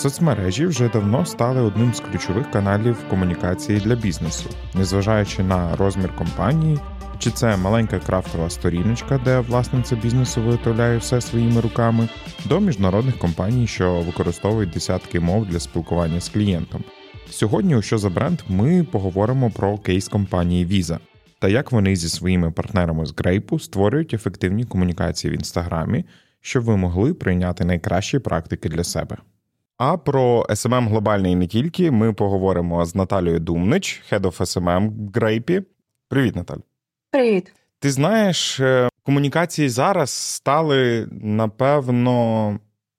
Соцмережі вже давно стали одним з ключових каналів комунікації для бізнесу, незважаючи на розмір компанії, чи це маленька крафтова сторіночка, де власниця бізнесу виготовляє все своїми руками, до міжнародних компаній, що використовують десятки мов для спілкування з клієнтом. Сьогодні, у що за бренд, ми поговоримо про кейс компанії Visa та як вони зі своїми партнерами з Грейпу створюють ефективні комунікації в інстаграмі, щоб ви могли прийняти найкращі практики для себе. А про SMM глобальний не тільки ми поговоримо з Наталією Думнич, Head of SMM Грейпі. Привіт, Наталь. Привіт. Ти знаєш, е, комунікації зараз стали напевно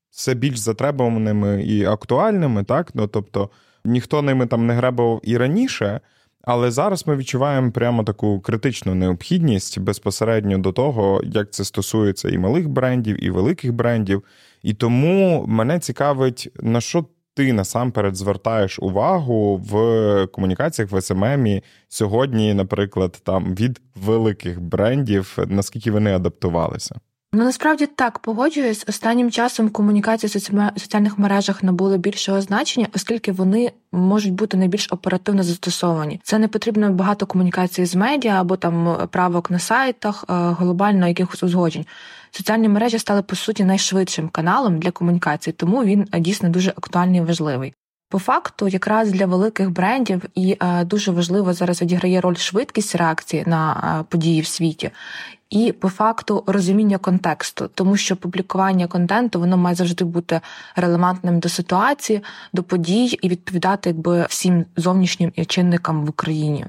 все більш затребуваними і актуальними, так? Ну тобто ніхто ними там не гребав і раніше. Але зараз ми відчуваємо прямо таку критичну необхідність безпосередньо до того, як це стосується і малих брендів, і великих брендів. І тому мене цікавить, на що ти насамперед звертаєш увагу в комунікаціях в СММі сьогодні, наприклад, там від великих брендів, наскільки вони адаптувалися. Ну насправді так погоджуюсь. Останнім часом комунікації в соціальних мережах набули більшого значення, оскільки вони можуть бути найбільш оперативно застосовані. Це не потрібно багато комунікації з медіа або там правок на сайтах, е, глобально якихось узгоджень. Соціальні мережі стали по суті найшвидшим каналом для комунікації, тому він е, дійсно дуже актуальний і важливий. По факту, якраз для великих брендів і е, дуже важливо зараз відіграє роль швидкість реакції на е, події в світі, і по факту розуміння контексту, тому що публікування контенту воно має завжди бути релевантним до ситуації, до подій і відповідати якби всім зовнішнім чинникам в Україні.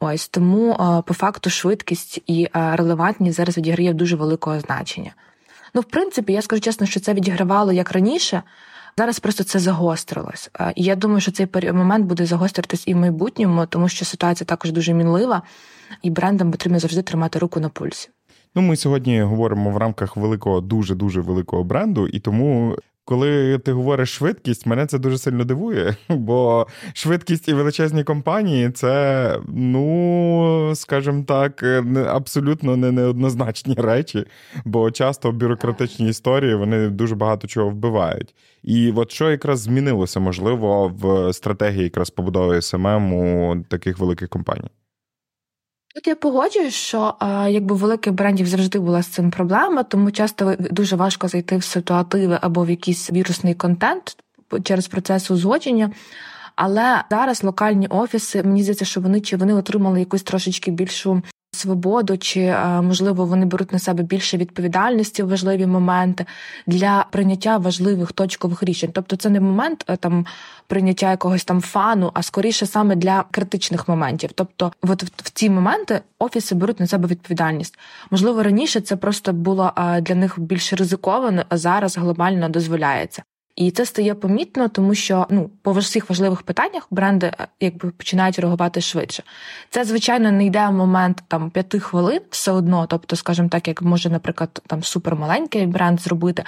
Ось тому е, по факту швидкість і релевантність зараз відіграє дуже великого значення. Ну, в принципі, я скажу чесно, що це відігравало як раніше. Зараз просто це загострилось. І я думаю, що цей момент буде загостритись і в майбутньому, тому що ситуація також дуже мінлива, і брендам потрібно завжди тримати руку на пульсі. Ну, ми сьогодні говоримо в рамках великого, дуже дуже великого бренду, і тому коли ти говориш швидкість, мене це дуже сильно дивує, бо швидкість і величезні компанії це, ну, скажімо так, абсолютно не неоднозначні речі, бо часто бюрократичні історії вони дуже багато чого вбивають. І от що якраз змінилося, можливо, в стратегії якраз побудови SMM у таких великих компаній? Тут я погоджуюсь, що якби великих брендів завжди була з цим проблема, тому часто дуже важко зайти в ситуативи або в якийсь вірусний контент через процес узгодження. Але зараз локальні офіси, мені здається, що вони чи вони отримали якусь трошечки більшу свободу, чи е, можливо вони беруть на себе більше відповідальності в важливі моменти для прийняття важливих точкових рішень. Тобто, це не момент е, там прийняття якогось там фану, а скоріше саме для критичних моментів. Тобто, от в ці моменти офіси беруть на себе відповідальність. Можливо, раніше це просто було е, для них більш ризиковано, а зараз глобально дозволяється. І це стає помітно, тому що ну по всіх важливих питаннях бренди е, якби починають реагувати швидше. Це звичайно не йде в момент там п'яти хвилин, все одно, тобто, скажімо так, як може, наприклад, там супермаленький бренд зробити,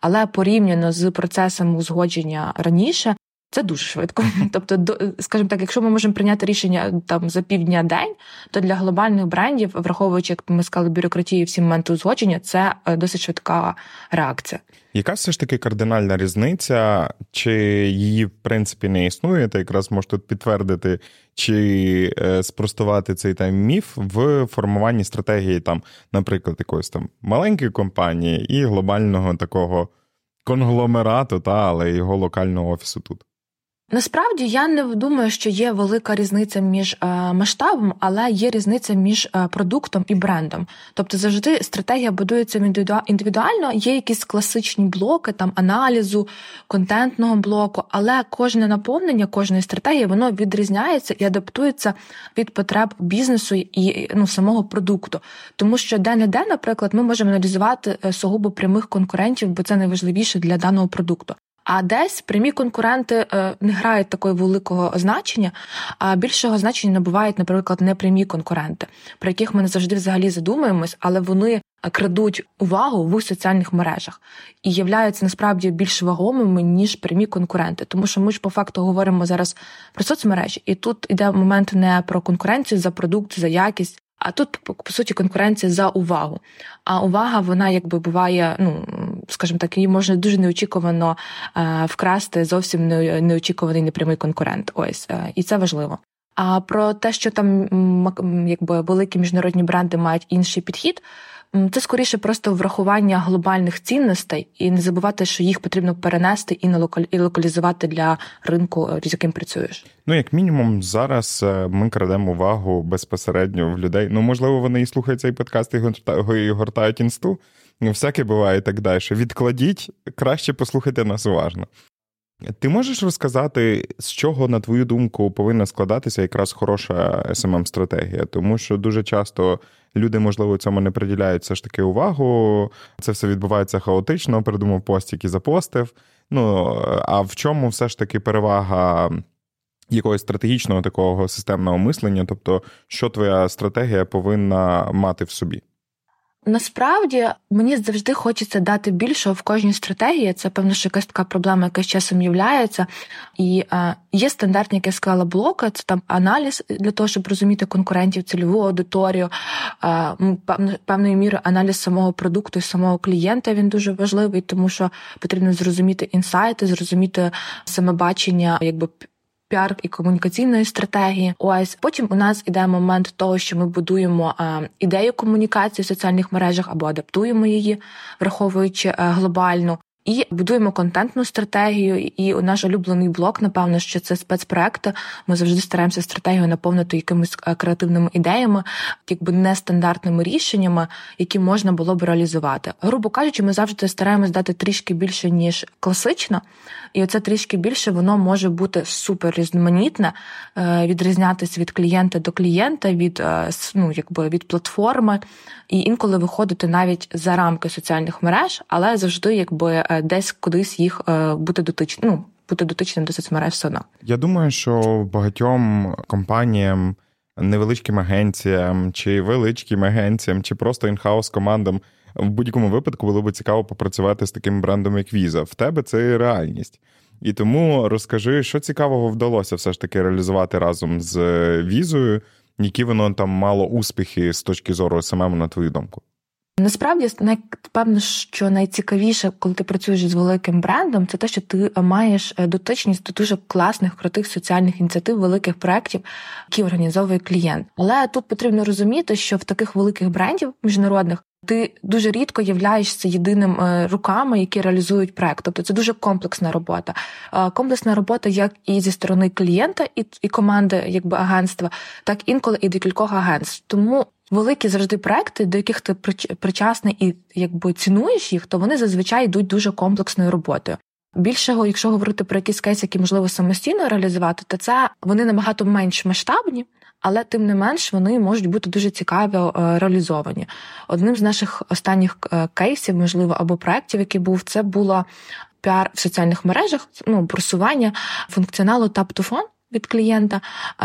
але порівняно з процесом узгодження раніше. Це дуже швидко. Тобто, до скажімо так, якщо ми можемо прийняти рішення там за півдня день, то для глобальних брендів, враховуючи, як ми сказали, бюрократію всі моменти узгодження, це е, досить швидка реакція. Яка все ж таки кардинальна різниця, чи її в принципі не існує? Ти якраз можеш тут підтвердити чи е, спростувати цей там міф в формуванні стратегії, там, наприклад, якоїсь там маленької компанії і глобального такого конгломерату, та але його локального офісу тут. Насправді я не думаю, що є велика різниця між е, масштабом, але є різниця між е, продуктом і брендом. Тобто завжди стратегія будується індивідуально, є якісь класичні блоки там аналізу, контентного блоку, але кожне наповнення кожної стратегії воно відрізняється і адаптується від потреб бізнесу і ну самого продукту. Тому що де не де, наприклад, ми можемо аналізувати е, сугубо прямих конкурентів, бо це найважливіше для даного продукту. А десь прямі конкуренти е, не грають такого великого значення, а більшого значення набувають, наприклад, непрямі конкуренти, про яких ми не завжди взагалі задумуємось, але вони крадуть увагу в соціальних мережах і являються насправді більш вагомими ніж прямі конкуренти. Тому що ми ж по факту говоримо зараз про соцмережі, і тут йде момент не про конкуренцію за продукт, за якість. А тут по суті конкуренція за увагу. А увага, вона якби буває ну скажімо так, її можна дуже неочікувано е, вкрасти зовсім неочікуваний непрямий конкурент. Ось е, і це важливо. А про те, що там якби великі міжнародні бренди мають інший підхід. Це скоріше просто врахування глобальних цінностей і не забувати, що їх потрібно перенести і локалізувати для ринку, з яким працюєш. Ну, як мінімум, зараз е, ми крадемо увагу безпосередньо в людей. Ну, можливо, вони і слухають цей подкаст і гортають інсту. Ну, всяке буває і так далі. Відкладіть, краще послухайте нас уважно. Ти можеш розказати, з чого, на твою думку, повинна складатися якраз хороша smm стратегія тому що дуже часто люди, можливо, цьому не приділяють все ж таки увагу. Це все відбувається хаотично, придумав пост, який запостив. Ну а в чому все ж таки перевага? Якогось стратегічного такого системного мислення, тобто, що твоя стратегія повинна мати в собі? Насправді мені завжди хочеться дати більше в кожній стратегії. Це певно, що якась така проблема, яка з часом являється. І е, є стандартні, як я сказала, блоки, це там аналіз для того, щоб розуміти конкурентів, цільову аудиторію, е, певною мірою аналіз самого продукту і самого клієнта він дуже важливий, тому що потрібно зрозуміти інсайти, зрозуміти саме бачення, якби піар і комунікаційної стратегії. Ось потім у нас іде момент того, що ми будуємо ідею комунікації в соціальних мережах або адаптуємо її, враховуючи е, глобальну. І будуємо контентну стратегію. І наш улюблений блок, напевно, що це спецпроекти. Ми завжди стараємося стратегію наповнити якимись е, креативними ідеями, якби нестандартними рішеннями, які можна було б реалізувати. Грубо кажучи, ми завжди стараємось дати трішки більше ніж класично, і оце трішки більше воно може бути супер різноманітне, е, відрізнятися від клієнта до клієнта, від е, ну, якби від платформи, і інколи виходити навіть за рамки соціальних мереж, але завжди якби десь кудись їх бути дотичним. Ну, бути дотичним до соцмереж все одно. Я думаю, що багатьом компаніям, невеличким агенціям чи величким агенціям, чи просто інхаус командам в будь-якому випадку було б цікаво попрацювати з таким брендом, як Visa. В тебе це реальність. І тому розкажи, що цікавого вдалося все ж таки реалізувати разом з візою, які воно там мало успіхи з точки зору SMM, на твою думку. Насправді, певно, що найцікавіше, коли ти працюєш з великим брендом, це те, що ти маєш е, дотичність до дуже класних, крутих соціальних ініціатив, великих проєктів, які організовує клієнт. Але тут потрібно розуміти, що в таких великих брендів міжнародних ти дуже рідко являєшся єдиним е, руками, які реалізують проект. Тобто це дуже комплексна робота. Е, комплексна робота як і зі сторони клієнта, і команди, якби агентства, так інколи і декількох агентств. Тому великі завжди проекти, до яких ти причасний і якби цінуєш їх, то вони зазвичай йдуть дуже комплексною роботою. Більшого, якщо говорити про якісь кейси, які можливо самостійно реалізувати, то це вони набагато менш масштабні але тим не менш вони можуть бути дуже цікаво е, реалізовані. Одним з наших останніх е, кейсів, можливо, або проєктів, який був, це було піар в соціальних мережах, ну просування функціоналу Tap to Phone від клієнта,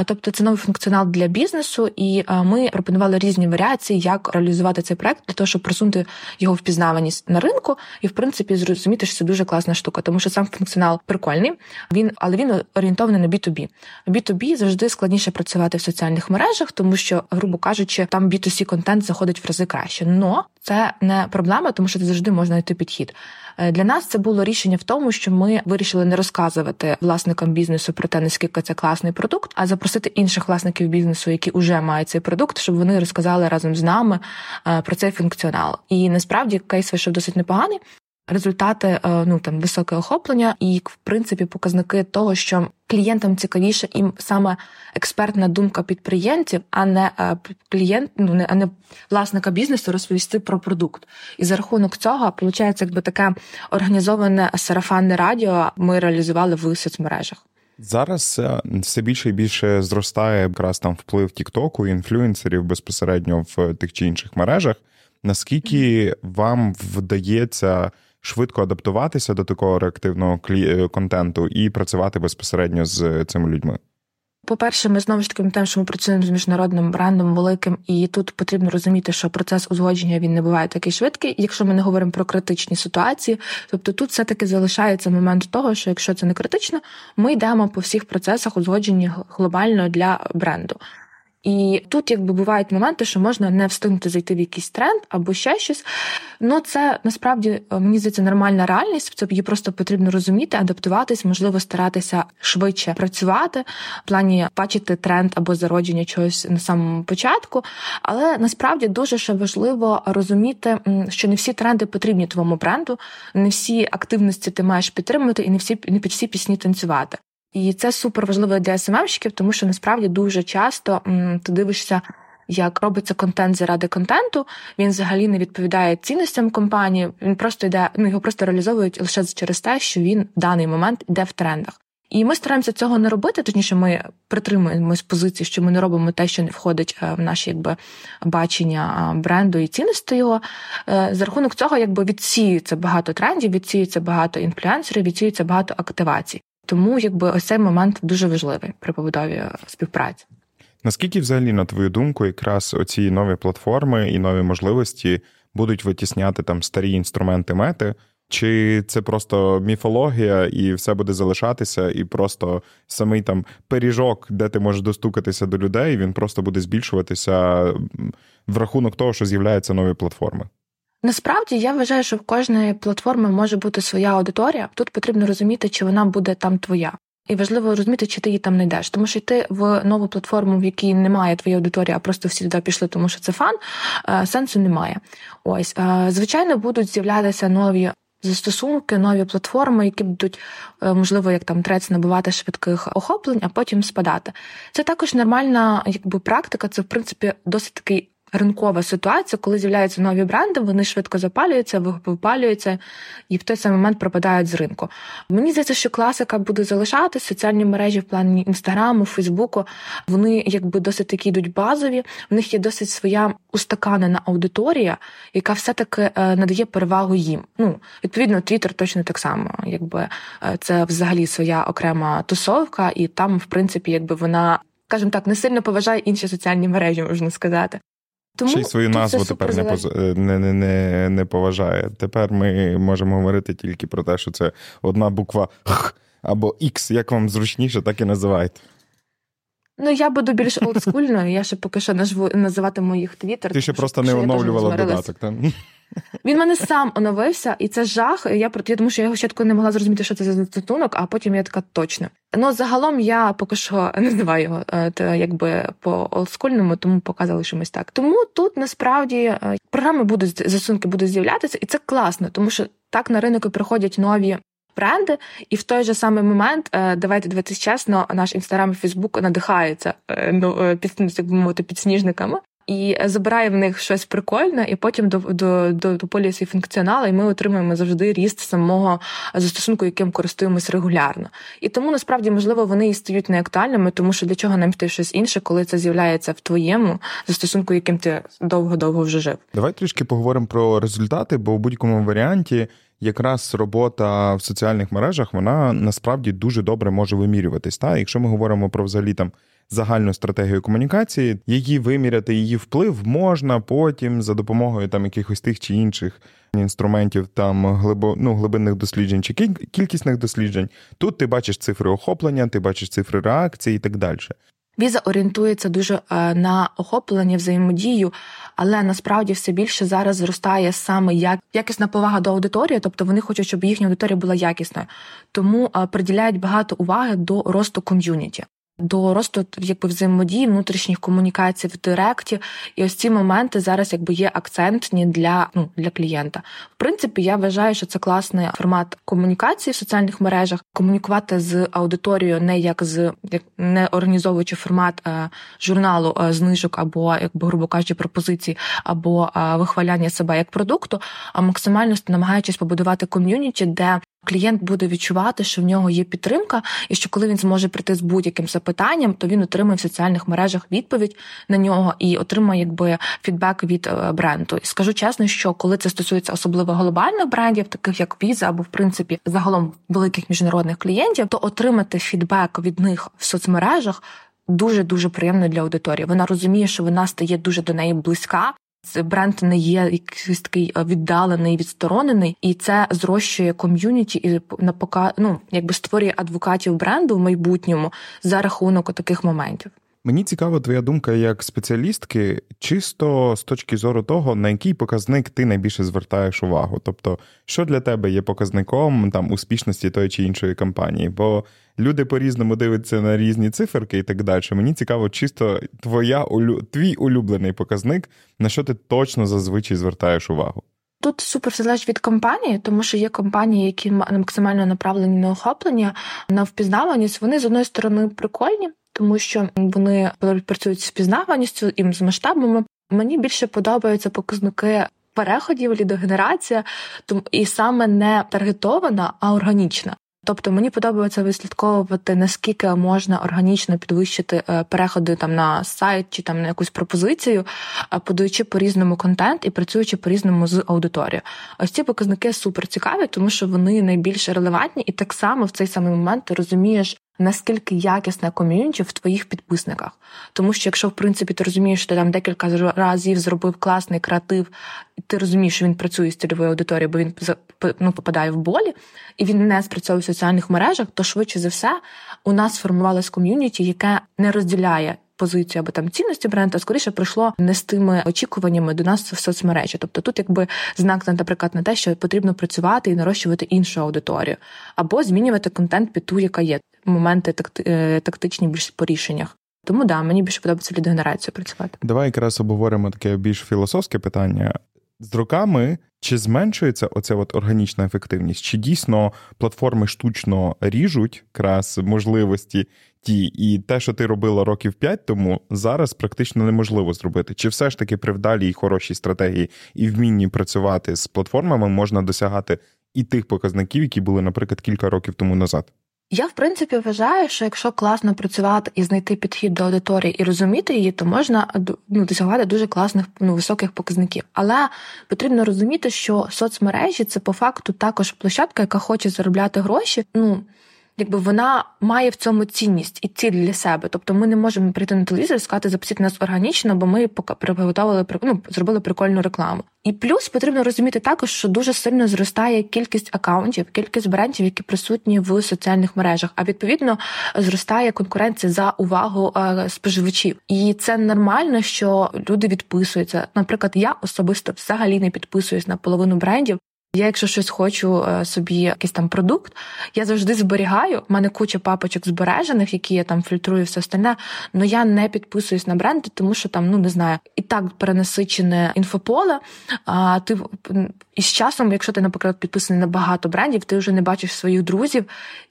тобто це новий функціонал для бізнесу, і ми пропонували різні варіації, як реалізувати цей проект для того, щоб просунути його впізнаваність на ринку, і в принципі зрозуміти, що це дуже класна штука, тому що сам функціонал прикольний, він але він орієнтований на B2B. B2B завжди складніше працювати в соціальних мережах, тому що, грубо кажучи, там B2C контент заходить в рази краще. Но це не проблема, тому що завжди можна знайти підхід. Е, для нас це було рішення в тому, що ми вирішили не розказувати власникам бізнесу про те, наскільки це класний продукт, а запросити інших власників бізнесу, які вже мають цей продукт, щоб вони розказали разом з нами е, про цей функціонал. І насправді кейс вийшов досить непоганий. Результати е, ну там високе охоплення, і в принципі показники того, що клієнтам цікавіше їм саме експертна думка підприємців, а не е, клієнт, ну не а не власника бізнесу розповісти про продукт. І за рахунок цього виходить, якби таке організоване сарафанне радіо ми реалізували в соцмережах. Зараз е, все більше і більше зростає якраз там вплив Тіктоку, інфлюенсерів безпосередньо в тих чи інших мережах. Наскільки вам вдається швидко адаптуватися до такого реактивного е, контенту і працювати безпосередньо з цими людьми? По-перше, ми знову ж таки пам'ятаємо, що ми працюємо з міжнародним брендом великим, і тут потрібно розуміти, що процес узгодження він не буває такий швидкий, якщо ми не говоримо про критичні ситуації. Тобто тут все-таки залишається момент того, що якщо це не критично, ми йдемо по всіх процесах узгодження глобально для бренду. І тут, якби бувають моменти, що можна не встигнути зайти в якийсь тренд або ще щось. Ну це насправді е, мені здається нормальна реальність. Це її просто потрібно розуміти, адаптуватись, можливо, старатися швидше працювати в плані бачити тренд або зародження чогось на самому початку. Але насправді дуже ще важливо розуміти, що не всі тренди потрібні твоєму бренду, не всі активності ти маєш підтримувати, і не всі не під всі пісні танцювати. І це супер важливо для СММщиків, тому що насправді дуже часто м, ти дивишся. Як робиться контент заради контенту, він взагалі не відповідає цінностям компанії. Він просто йде, ну його просто реалізовують лише через те, що він в даний момент йде в трендах. І ми стараємося цього не робити. Точніше, ми притримуємось позиції, що ми не робимо те, що не входить е, в наші якби бачення бренду і цінності його. Е, за рахунок цього, якби відсіюється багато трендів, відсіюється багато інфлюенсерів, відсіюється багато активацій. Тому якби ось цей момент дуже важливий при побудові співпраці. Наскільки взагалі, на твою думку, якраз оці нові платформи і нові можливості будуть витісняти там старі інструменти мети? Чи це просто міфологія, і все буде залишатися, і просто самий там пиріжок, де ти можеш достукатися до людей, він просто буде збільшуватися в рахунок того, що з'являються нові платформи? Насправді я вважаю, що в кожної платформи може бути своя аудиторія. Тут потрібно розуміти, чи вона буде там твоя. І важливо розуміти, чи ти її там не йдеш. Тому що йти в нову платформу, в якій немає твоєї аудиторії, а просто всі туди пішли, тому що це фан, е, сенсу немає. Ось е, звичайно, будуть з'являтися нові. Застосунки, нові платформи, які будуть, е, можливо, як там трец набувати швидких охоплень, а потім спадати. Це також нормальна якби практика. Це в принципі досить такий ринкова ситуація, коли з'являються нові бренди, вони швидко запалюються, випалюються і в той самий момент пропадають з ринку. Мені здається, що класика буде залишати соціальні мережі в плані інстаграму, Фейсбуку. Вони якби досить такі йдуть базові. В них є досить своя устаканена аудиторія, яка все-таки е, надає перевагу їм. Ну, відповідно, Твіттер точно так само, якби е, це взагалі своя окрема тусовка, і там, в принципі, якби вона. Скажімо так, не сильно поважає інші соціальні мережі, можна сказати. Тому Ще й свою назву тепер не, поз... Е, не, не, не, не поважає. Тепер ми можемо говорити тільки про те, що це одна буква Х або Х, як вам зручніше, так і називайте. Ну, я буду більш олдскульною, я ще поки що нажву називатиму їх твіттер. Ти ще просто не оновлювала додаток, так? Він мене сам оновився, і це жах. Я я тому що я його спочатку не могла зрозуміти, що це за застосунок, а потім я така точно. Ну загалом я поки що не називаю його е, якби по олдскульному, тому поки залишимось так. Тому тут насправді е, програми будуть застосунки будуть з'являтися, і це класно, тому що так на ринок приходять нові. Бренди, і в той же самий момент, е, давайте дивитися чесно, наш інстаграм і Фейсбук надихається ну, під, як би мовити, підсніжниками і забирає в них щось прикольне, і потім до до, до, до свій функціонал, і ми отримуємо завжди ріст самого застосунку, яким користуємось регулярно. І тому насправді можливо вони і стають неактуальними, тому що для чого нам йти щось інше, коли це з'являється в твоєму застосунку, яким ти довго-довго вже жив. Давай трішки поговоримо про результати, бо в будь-якому варіанті. Якраз робота в соціальних мережах вона насправді дуже добре може вимірюватись. Та якщо ми говоримо про взагалі там загальну стратегію комунікації, її виміряти, її вплив можна потім за допомогою там якихось тих чи інших інструментів, там глибо, ну, глибинних досліджень чи кількісних досліджень. Тут ти бачиш цифри охоплення, ти бачиш цифри реакції і так далі. Віза орієнтується дуже е, на охоплення, взаємодію, але насправді все більше зараз зростає саме як якісна повага до аудиторії, тобто вони хочуть, щоб їхня аудиторія була якісною, тому е, приділяють багато уваги до росту ком'юніті до росту якби взаємодії внутрішніх комунікацій в директі, і ось ці моменти зараз якби є акцентні для ну для клієнта. В принципі, я вважаю, що це класний формат комунікації в соціальних мережах. Комунікувати з аудиторією не як з як не організовуючи формат е, журналу е, знижок або якби грубо кажучи, пропозицій, або е, вихваляння себе як продукту, а максимально намагаючись побудувати ком'юніті, де клієнт буде відчувати, що в нього є підтримка, і що коли він зможе прийти з будь-яким запитанням, то він отримає в соціальних мережах відповідь на нього і отримає якби фідбек від е, бренду. І скажу чесно, що коли це стосується особливо глобальних брендів, таких як Visa або в принципі загалом великих міжнародних клієнтів, то отримати фідбек від них в соцмережах. Дуже дуже приємно для аудиторії. Вона розуміє, що вона стає дуже до неї близька, бренд не є якийсь такий е, віддалений, відсторонений, і це зрощує ком'юніті і напока... ну якби створює адвокатів бренду в майбутньому за рахунок таких моментів. Мені цікава твоя думка як спеціалістки, чисто з точки зору того, на який показник ти найбільше звертаєш увагу. Тобто, що для тебе є показником там успішності тої чи іншої компанії? Бо люди по-різному дивляться на різні циферки і так далі. Мені цікаво, чисто твоя твій улюблений показник, на що ти точно зазвичай звертаєш увагу. Тут супер залежить від компанії, тому що є компанії, які максимально направлені на охоплення, на впізнаваність. Вони з одної сторони прикольні, тому що вони працюють з впізнаваністю і з масштабами. Мені більше подобаються показники переходів, лідогенерація, і саме не таргетована, а органічна. Тобто мені подобається вислідковувати, наскільки можна органічно підвищити е, переходи там на сайт чи там на якусь пропозицію, подаючи по різному контент і працюючи по різному з аудиторією. Ось ці показники супер цікаві, тому що вони найбільш релевантні, і так само в цей самий момент ти розумієш, наскільки якісне ком'юніті в твоїх підписниках. Тому що, якщо в принципі ти розумієш, що ти там декілька разів зробив класний креатив, і ти розумієш, що він працює з цільовою аудиторією, бо він ну, попадає в болі, і він не спрацьовує в соціальних мережах, то швидше за все у нас сформувалось ком'юніті, яке не розділяє. Позицію або там цінності бренду, а скоріше прийшло не з тими очікуваннями до нас в соцмережі. Тобто тут, якби знак, наприклад, на те, що потрібно працювати і нарощувати іншу аудиторію, або змінювати контент під ту, яка є моменти е, тактичні більш по рішеннях. Тому да, мені більше подобається лідогенерацію працювати. Давай якраз обговоримо таке більш філософське питання. З роками чи зменшується оця от органічна ефективність? Чи дійсно платформи штучно ріжуть якраз можливості ті, і те, що ти робила років п'ять тому, зараз практично неможливо зробити? Чи все ж таки при вдалій хорошій стратегії і вмінні працювати з платформами можна досягати і тих показників, які були, наприклад, кілька років тому назад? Я в принципі вважаю, що якщо класно працювати і знайти підхід до аудиторії і розуміти її, то можна ну, досягати дуже класних ну, високих показників. Але потрібно розуміти, що соцмережі це по факту також площадка, яка хоче заробляти гроші. Ну якби вона має в цьому цінність і ціль для себе. Тобто ми не можемо прийти на телевізор і сказати, запустити нас органічно, бо ми приготували ну, зробили прикольну рекламу. І плюс потрібно розуміти також, що дуже сильно зростає кількість акаунтів, кількість брендів, які присутні в соціальних мережах. А відповідно зростає конкуренція за увагу е, споживачів, і це нормально, що люди відписуються. Наприклад, я особисто взагалі не підписуюсь на половину брендів. Я, якщо щось хочу е, собі, якийсь там продукт, я завжди зберігаю. У мене куча папочок збережених, які я там фільтрую, все остальне. але я не підписуюсь на бренди, тому що там, ну не знаю, і так перенасичене інфополе. А ти і з часом, якщо ти, наприклад, підписаний на багато брендів, ти вже не бачиш своїх друзів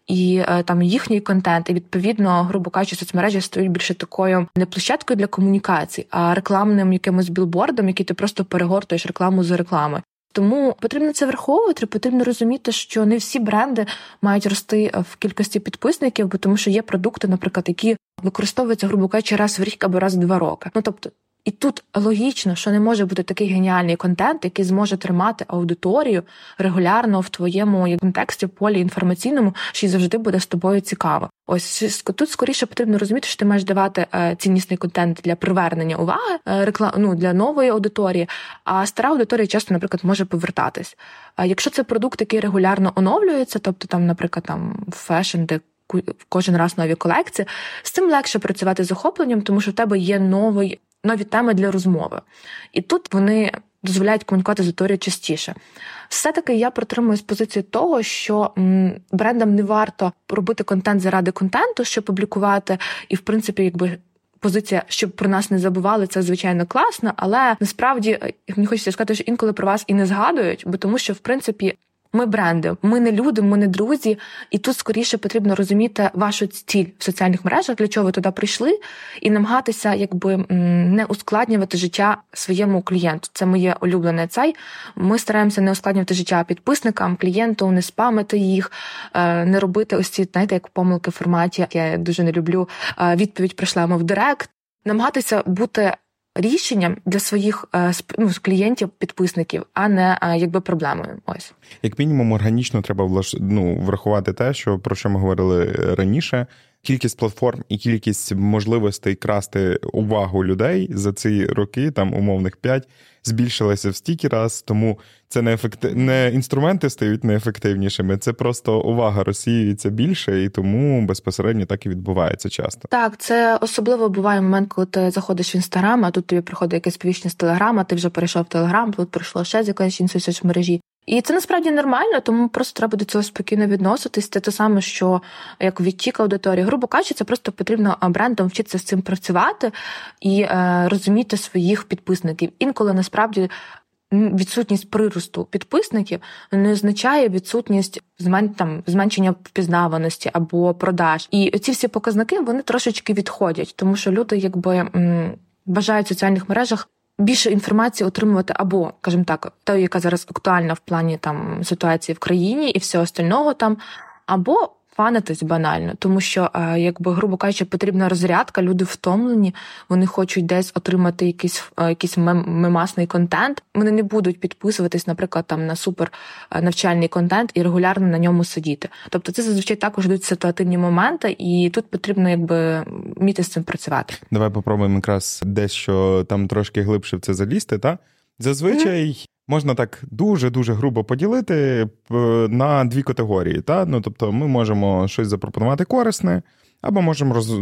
і е, там їхній контент. І відповідно, грубо кажучи, соцмережі стають більше такою не площадкою для комунікацій, а рекламним якимось білбордом, який ти просто перегортуєш рекламу за рекламою. Тому потрібно це враховувати. Потрібно розуміти, що не всі бренди мають рости в кількості підписників, бо тому що є продукти, наприклад, які використовуються, грубо кажучи, раз в рік або раз в два роки. Ну тобто і тут логічно, що не може бути такий геніальний контент, який зможе тримати аудиторію регулярно в твоєму контексті, полі інформаційному, що й завжди буде з тобою цікаво. Ось тут скоріше потрібно розуміти, що ти маєш давати е, ціннісний контент для привернення уваги, е, реклам, ну, для нової аудиторії. А стара аудиторія часто, наприклад, може повертатись. Якщо це продукт, який регулярно оновлюється, тобто там, наприклад, там fashion, де кожен раз нові колекції, з цим легше працювати з охопленням, тому що в тебе є новий нові теми для розмови. І тут вони дозволяють комунікувати з аудиторією частіше. Все-таки я протримуюсь позиції того, що брендам не варто робити контент заради контенту, щоб публікувати, і в принципі, якби. Позиція, щоб про нас не забували, це звичайно класно, але насправді мені хочеться сказати, що інколи про вас і не згадують, бо тому, що в принципі ми бренди, ми не люди, ми не друзі, і тут скоріше потрібно розуміти вашу ціль в соціальних мережах, для чого ви туди прийшли, і намагатися якби не ускладнювати життя своєму клієнту. Це моє улюблене цей. Ми стараємося не ускладнювати життя підписникам, клієнту, не спамити їх, е, не робити ось ці, знаєте, як помилки в форматі. Я дуже не люблю. Е, відповідь прийшла в директ. Намагатися бути рішенням для своїх е, ну, клієнтів, підписників, а не е, якби проблемою. Ось як мінімум, органічно треба ну, врахувати те, що про що ми говорили раніше. Кількість платформ і кількість можливостей красти увагу людей за ці роки, там умовних 5, збільшилася в стільки раз, тому це не ефекти... не інструменти стають неефективнішими, це просто увага розсіюється більше, і тому безпосередньо так і відбувається часто. Так, це особливо буває момент, коли ти заходиш в інстаграм, а тут тобі приходить якесь повіщення з телеграма, ти вже перейшов в телеграм, тут прийшло ще з якоїсь іншої соцмережі. І це насправді нормально, тому просто треба до цього спокійно відноситись. Це те саме, що як відтік аудиторії. Грубо кажучи, це просто потрібно брендам вчитися з цим працювати і е, розуміти своїх підписників. Інколи насправді. Відсутність приросту підписників не означає відсутність там, зменшення впізнаваності або продаж. І ці всі показники вони трошечки відходять, тому що люди якби бажають в соціальних мережах більше інформації отримувати або, скажімо так, та, яка зараз актуальна в плані там ситуації в країні і всього остального там, або фанитись банально, тому що, е, якби, грубо кажучи, потрібна розрядка, люди втомлені, вони хочуть десь отримати якийсь е, якийсь мемасний контент. Вони не будуть підписуватись, наприклад, там на супер е, навчальний контент і регулярно на ньому сидіти. Тобто, це зазвичай також йдуть ситуативні моменти, і тут потрібно якби вміти з цим працювати. Давай попробуємо якраз дещо там трошки глибше в це залізти. Та зазвичай. Можна так дуже-дуже грубо поділити е, на дві категорії. Та? Ну, Тобто ми можемо щось запропонувати корисне, або можемо роз...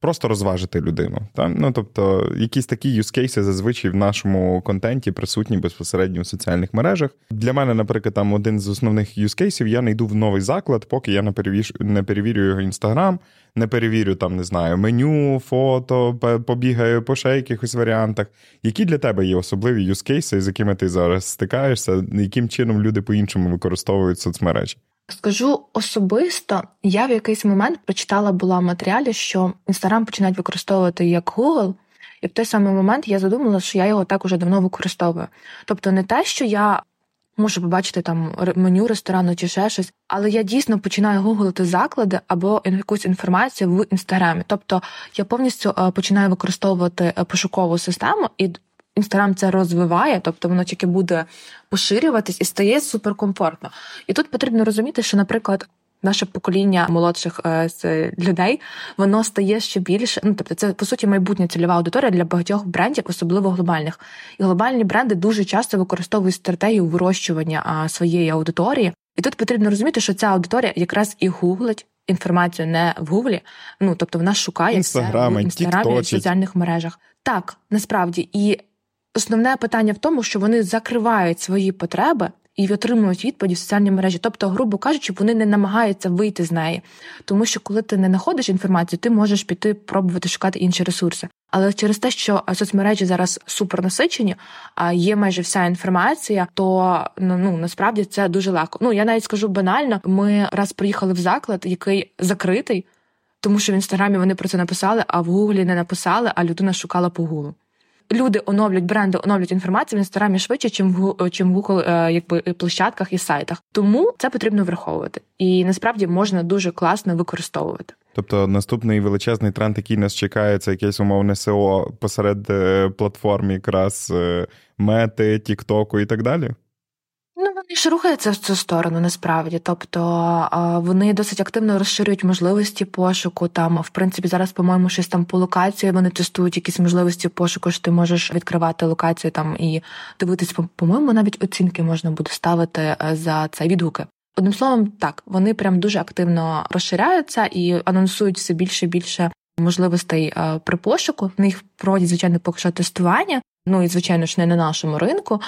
просто розважити людину. Та? Ну, Тобто, якісь такі юзкейси зазвичай в нашому контенті присутні безпосередньо в соціальних мережах. Для мене, наприклад, там один з основних юзкейсів, я не йду в новий заклад, поки я не перевір... не перевірю його інстаграм не перевірю там, не знаю, меню, фото, побігаю по ще якихось варіантах. Які для тебе є особливі юзкейси, з якими ти зараз стикаєшся, яким чином люди по-іншому використовують соцмережі? Скажу особисто, я в якийсь момент прочитала була в матеріалі, що Інстаграм починають використовувати як Google, і в той самий момент я задумала, що я його так уже давно використовую. Тобто не те, що я можу побачити там меню ресторану чи ще щось, але я дійсно починаю гуглити заклади або якусь інформацію в інстаграмі. Тобто я повністю е, починаю використовувати е, пошукову систему і. Інстаграм це розвиває, тобто воно тільки буде поширюватись і стає суперкомфортно. І тут потрібно розуміти, що, наприклад, наше покоління молодших е, людей воно стає ще більше. Ну тобто, це по суті майбутня цільова аудиторія для багатьох брендів, особливо глобальних. І глобальні бренди дуже часто використовують стратегію вирощування своєї аудиторії. І тут потрібно розуміти, що ця аудиторія якраз і гуглить інформацію не в гуглі. Ну тобто вона шукає в інстаграмі в соціальних мережах. Так насправді і основне питання в тому, що вони закривають свої потреби і отримують відповіді в соціальній мережі. Тобто, грубо кажучи, вони не намагаються вийти з неї. Тому що, коли ти не знаходиш інформацію, ти можеш піти пробувати шукати інші ресурси. Але через те, що соцмережі зараз супернасичені, а є майже вся інформація, то ну, ну насправді це дуже легко. Ну я навіть скажу банально. Ми раз приїхали в заклад, який закритий, тому що в інстаграмі вони про це написали, а в гуглі не написали, а людина шукала по гуглу люди оновлюють бренди, оновлюють інформацію в інстаграмі швидше, чим в чим в Google, е, якби площадках і сайтах. Тому це потрібно враховувати, і насправді можна дуже класно використовувати. Тобто наступний величезний тренд, який нас чекає, це якесь умовне СО посеред е, платформ, якраз мети, Тіктоку і так далі. Вони ж рухаються в цю сторону насправді. Тобто вони досить активно розширюють можливості пошуку. Там, в принципі, зараз, по-моєму, щось там по локації вони тестують якісь можливості пошуку, що ти можеш відкривати локацію там і дивитись, по-моєму, навіть оцінки можна буде ставити е, за це відгуки. Одним словом, так вони прям дуже активно розширяються і анонсують все більше і більше можливостей е, при пошуку. В них проводять звичайно поки що тестування. Ну і звичайно ж не на нашому ринку.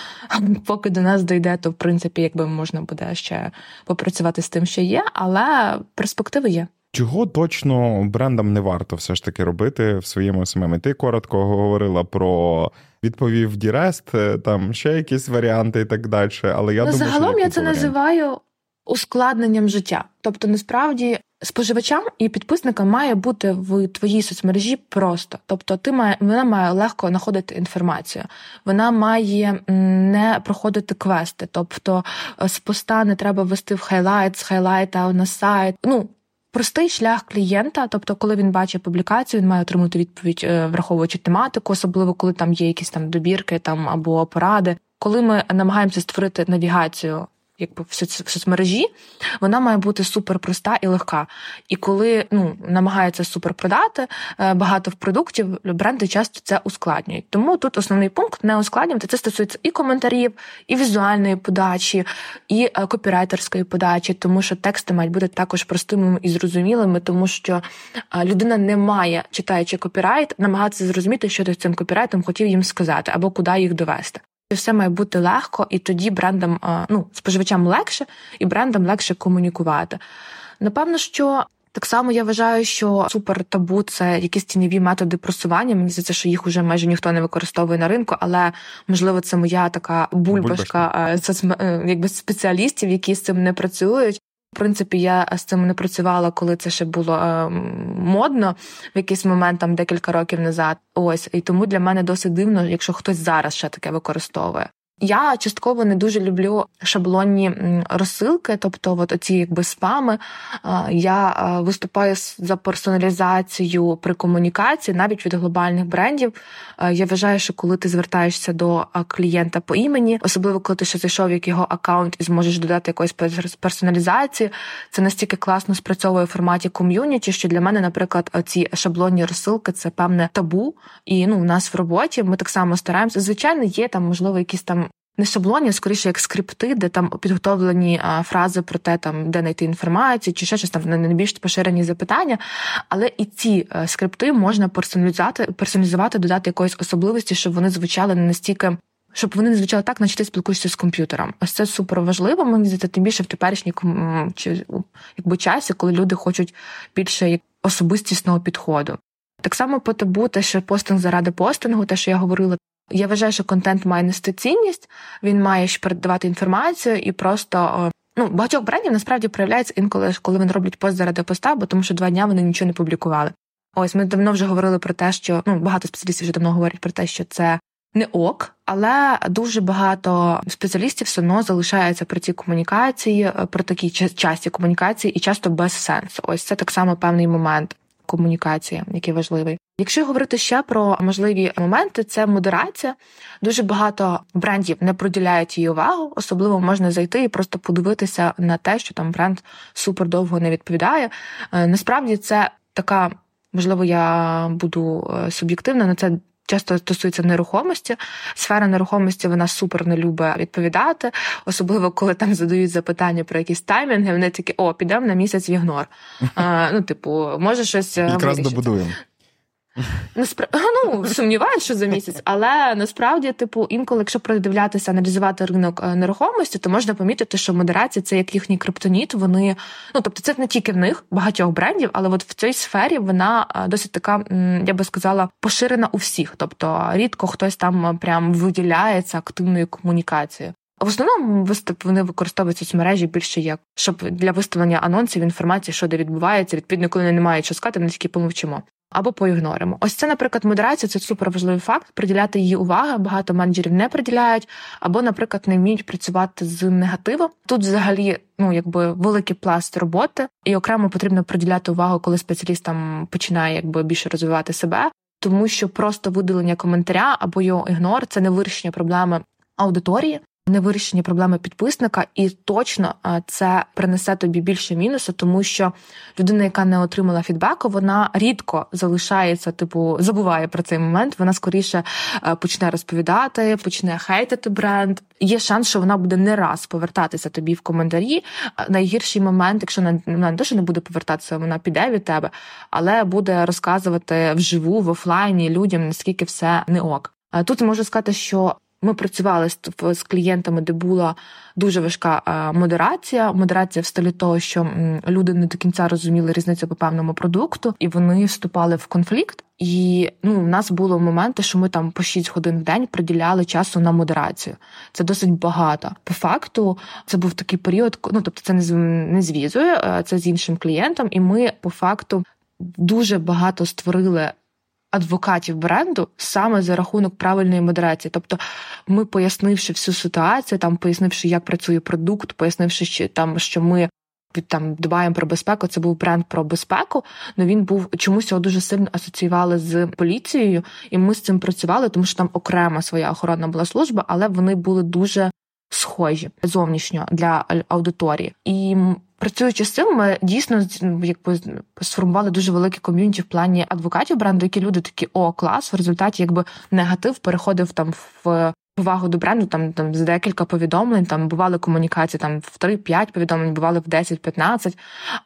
Поки до нас дійде, то в принципі, якби можна буде ще попрацювати з тим, що є, але перспективи є. Чого точно брендам не варто все ж таки робити в своєму SMM? Ти коротко говорила про відповів Direct, там ще якісь варіанти і так далі. Але я ну, думаю, загалом що я це варіант. називаю ускладненням життя. Тобто, насправді споживачам і підписникам має бути в твоїй соцмережі просто. Тобто, ти має вона має легко знаходити інформацію, вона має не проходити квести. Тобто е, з поста не треба вести в highlight, з highlight а на сайт. Ну Простий шлях клієнта, тобто, коли він бачить публікацію, він має отримати відповідь, е, враховуючи тематику, особливо коли там є якісь там добірки там або поради. Коли ми намагаємося створити навігацію якби в соцмережі, вона має бути супер проста і легка. І коли ну намагаються супер продати е, багато в продуктів, бренди часто це ускладнюють. Тому тут основний пункт не ускладнювати. Це стосується і коментарів, і візуальної подачі, і е, копірайтерської подачі, тому що тексти мають бути також простими і зрозумілими, тому що е, людина не має, читаючи копірайт, намагатися зрозуміти, що ти цим копірайтом хотів їм сказати або куди їх довести. Все має бути легко, і тоді брендам, ну споживачам легше, і брендам легше комунікувати. Напевно, що так само я вважаю, що супер табу це якісь тіньові методи просування. Мені здається, що їх уже майже ніхто не використовує на ринку, але можливо це моя така бульбашка соцме якби спеціалістів, які з цим не працюють. В принципі, я з цим не працювала, коли це ще було е, модно в якийсь момент, там декілька років назад. Ось і тому для мене досить дивно, якщо хтось зараз ще таке використовує. Я частково не дуже люблю шаблонні розсилки, тобто от оці якби спами. Я виступаю за персоналізацію при комунікації навіть від глобальних брендів. Я вважаю, що коли ти звертаєшся до клієнта по імені, особливо коли ти ще зайшов в його аккаунт і зможеш додати якоїсь персоналізації, це настільки класно спрацьовує в форматі ком'юніті, що для мене, наприклад, ці шаблонні розсилки це певне табу. І ну, у нас в роботі ми так само стараємося. Звичайно, є там, можливо, якісь там не шаблоні, а скоріше як скрипти, де там підготовлені фрази про те, там де знайти інформацію, чи ще щось там на найбільш поширені запитання. Але і ці е, скрипти можна персоналізувати, персоналізувати, додати якоїсь особливості, щоб вони звучали не настільки. Щоб вони не звучали так, наче ти спілкуєшся з комп'ютером. Ось це супер важливо, мені здається, тим більше в теперішній чи, якби часі, коли люди хочуть більше особистісного підходу. Так само по табу, те, що постинг заради постингу, те, що я говорила, я вважаю, що контент має нести цінність, він має передавати інформацію і просто. Ну, багатьох брендів насправді проявляється інколи, коли вони роблять пост заради поста, бо тому що два дня вони нічого не публікували. Ось ми давно вже говорили про те, що ну багато спеціалістів вже давно говорять про те, що це не ок, але дуже багато спеціалістів все одно залишаються при цій комунікації, про такій часті комунікації, і часто без сенсу. Ось це так само певний момент комунікації, який важливий. Якщо говорити ще про можливі моменти, це модерація. Дуже багато брендів не приділяють її увагу, особливо можна зайти і просто подивитися на те, що там бренд супер довго не відповідає. Е, насправді це така, можливо, я буду е, суб'єктивна, але це часто стосується нерухомості. Сфера нерухомості вона супер не любить відповідати, особливо коли там задають запитання про якісь таймінги. Вони такі, о, підемо на місяць в ігнор. А, Ну, типу, може щось е, якраз добудуємо. Наспра... Ну, сумніваюся, що за місяць, але насправді, типу, інколи, якщо продивлятися, аналізувати ринок е, нерухомості, то можна помітити, що модерація це як їхній криптоніт. Вони ну тобто, це не тільки в них багатьох брендів, але от в цій сфері вона е, досить така, я би сказала, поширена у всіх. Тобто рідко хтось там прям виділяється активною комунікацією. В основному виступ вони використовують соцмережі більше як щоб для виставлення анонсів інформації, що де відбувається. Відповідно, коли не мають що сказати, вони тільки помовчимо або поігноримо. Ось це, наприклад, модерація це супер важливий факт. Приділяти її увагу. Багато менеджерів не приділяють, або, наприклад, не вміють працювати з негативом. Тут взагалі ну якби великий пласт роботи, і окремо потрібно приділяти увагу, коли спеціаліст там починає якби більше розвивати себе. Тому що просто видалення коментаря або його ігнор це не вирішення проблеми аудиторії, невирішення проблеми підписника, і точно це принесе тобі більше мінусу, тому що людина, яка не отримала фідбеку, вона рідко залишається, типу, забуває про цей момент. Вона скоріше почне розповідати, почне хейтити бренд. Є шанс, що вона буде не раз повертатися тобі в коментарі. Найгірший момент, якщо вона не те, не буде повертатися, вона піде від тебе, але буде розказувати вживу в офлайні людям наскільки все не ок. Тут можу сказати, що ми працювали з, клієнтами, де була дуже важка модерація. Модерація в стилі того, що люди не до кінця розуміли різницю по певному продукту, і вони вступали в конфлікт. І ну, в нас було моменти, що ми там по 6 годин в день приділяли часу на модерацію. Це досить багато. По факту, це був такий період, ну тобто, це не з не з візою, це з іншим клієнтом, і ми по факту дуже багато створили адвокатів бренду саме за рахунок правильної модерації. Тобто, ми пояснивши всю ситуацію, там пояснивши, як працює продукт, пояснивши, що там що ми. Там дбаємо про безпеку, це був бренд про безпеку. але він був чомусь його дуже сильно асоціювали з поліцією, і ми з цим працювали, тому що там окрема своя охоронна була служба, але вони були дуже схожі зовнішньо для аудиторії. І працюючи з цим, ми дійсно якби сформували дуже велике ком'юніті в плані адвокатів бренду, які люди такі о клас. В результаті якби негатив переходив там в. Повагу до бренду, там там з декілька повідомлень, там бували комунікації там в 3-5 повідомлень, бували в 10-15,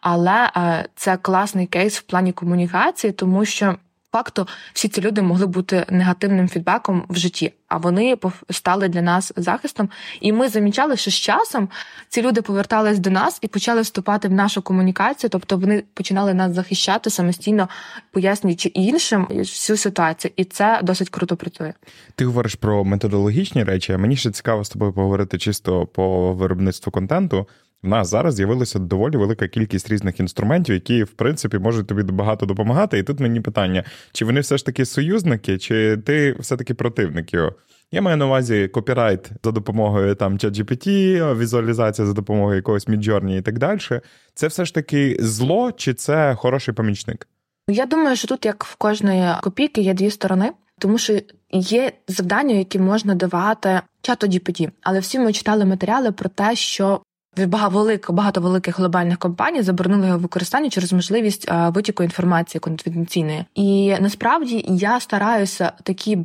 Але е, це класний кейс в плані комунікації, тому що факту всі ці люди могли бути негативним фідбеком в житті, а вони стали для нас захистом. І ми замічали, що з часом ці люди повертались до нас і почали вступати в нашу комунікацію, тобто вони починали нас захищати самостійно, пояснюючи іншим всю ситуацію, і це досить круто працює. Ти говориш про методологічні речі. Мені ще цікаво з тобою поговорити чисто по виробництву контенту. В нас зараз з'явилася доволі велика кількість різних інструментів, які, в принципі, можуть тобі багато допомагати. І тут мені питання: чи вони все ж таки союзники, чи ти все-таки противник його? Я маю на увазі копірайт за допомогою там ChatGPT, візуалізація за допомогою якогось Midjourney і так далі. Це все ж таки зло, чи це хороший помічник? Я думаю, що тут, як в кожної копійки, є дві сторони, тому що є завдання, які можна давати чату GPT. Але всі ми читали матеріали про те, що багато багато великих глобальних компаній заборонили його використання через можливість витіку інформації конфіденційної. І насправді я стараюся такі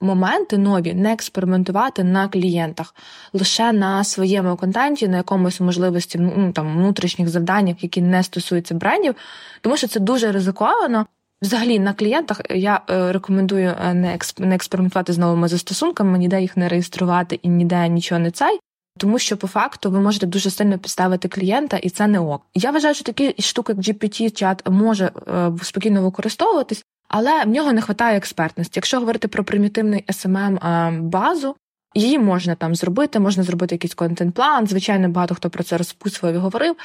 моменти нові не експериментувати на клієнтах лише на своєму контенті, на якомусь можливості ну там внутрішніх завданнях, які не стосуються брендів, тому що це дуже ризиковано. Взагалі на клієнтах я е, рекомендую е, не експериментувати з новими застосунками, ніде їх не реєструвати і ніде нічого не цей. Тому що по факту ви можете дуже сильно підставити клієнта, і це не ок. Я вважаю, що такі штуки, як GPT-чат може е, спокійно використовуватись, але в нього не вистачає експертності. Якщо говорити про примітивний smm е, базу Її можна там зробити, можна зробити якийсь контент-план. Звичайно, багато хто про це розписував і говорив,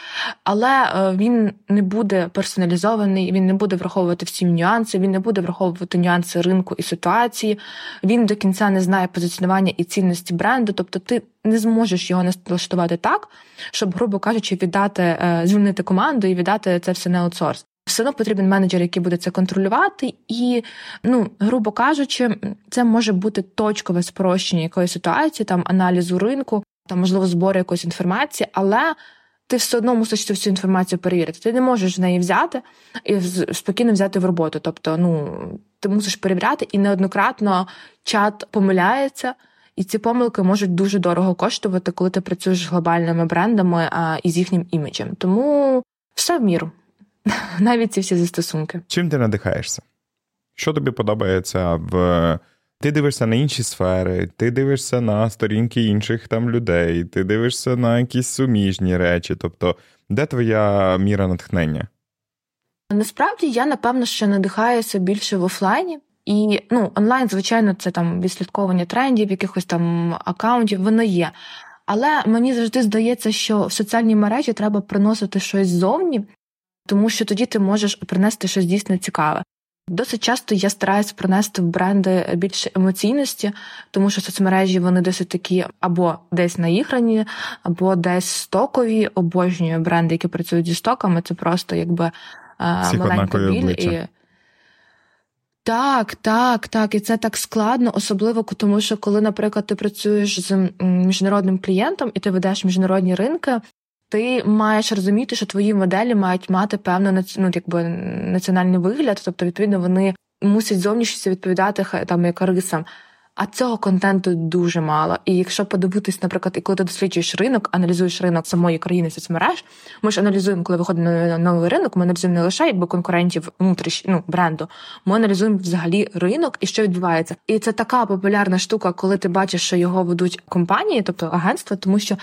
але е, він не буде персоналізований, він не буде враховувати всі нюанси, він не буде враховувати нюанси ринку і ситуації. Він до кінця не знає позиціонування і цінності бренду. Тобто, ти не зможеш його налаштувати так, щоб, грубо кажучи, віддати е, звільнити команду і віддати це все на аутсорс. Все одно потрібен менеджер, який буде це контролювати, і, ну, грубо кажучи, це може бути точкове спрощення якоїсь ситуації, там аналізу ринку, там, можливо, збору якоїсь інформації, але ти все одно мусиш цю всю інформацію перевірити. Ти не можеш з неї взяти і спокійно взяти в роботу. Тобто, ну, ти мусиш перевіряти, і неоднократно чат помиляється. І ці помилки можуть дуже дорого коштувати, коли ти працюєш з глобальними брендами а, і з їхнім іміджем. Тому все в міру. навіть ці всі застосунки. Чим ти надихаєшся? Що тобі подобається в. Ти дивишся на інші сфери, ти дивишся на сторінки інших там людей, ти дивишся на якісь суміжні речі. Тобто, де твоя міра натхнення? Насправді я, напевно, що надихаюся більше в офлайні. І ну, онлайн, звичайно, це там відслідковування трендів, якихось там акаунтів, воно є. Але мені завжди здається, що в соціальній мережі треба приносити щось ззовні, тому що тоді ти можеш принести щось дійсно цікаве. Досить часто я стараюся принести в бренди більше емоційності, тому що соцмережі вони досить такі або десь наіграні, або десь стокові. Обожнюю бренди, які працюють зі стоками. Це просто якби Всіх маленька біль. І... Так, так, так, і це так складно, особливо тому, що коли, наприклад, ти працюєш з міжнародним клієнтом і ти ведеш міжнародні ринки, ти маєш розуміти, що твої моделі мають мати певну ну, якби, національний вигляд, тобто, відповідно, вони мусять зовнішністю відповідати там як рисам. А цього контенту дуже мало. І якщо подивитись, наприклад, і коли ти досліджуєш ринок, аналізуєш ринок самої країни соцмереж, ми ж аналізуємо, коли виходимо на новий ринок, ми аналізуємо не лише якби конкурентів внутріш, ну, бренду, ми аналізуємо взагалі ринок і що відбувається. І це така популярна штука, коли ти бачиш, що його ведуть компанії, тобто агентства, тому що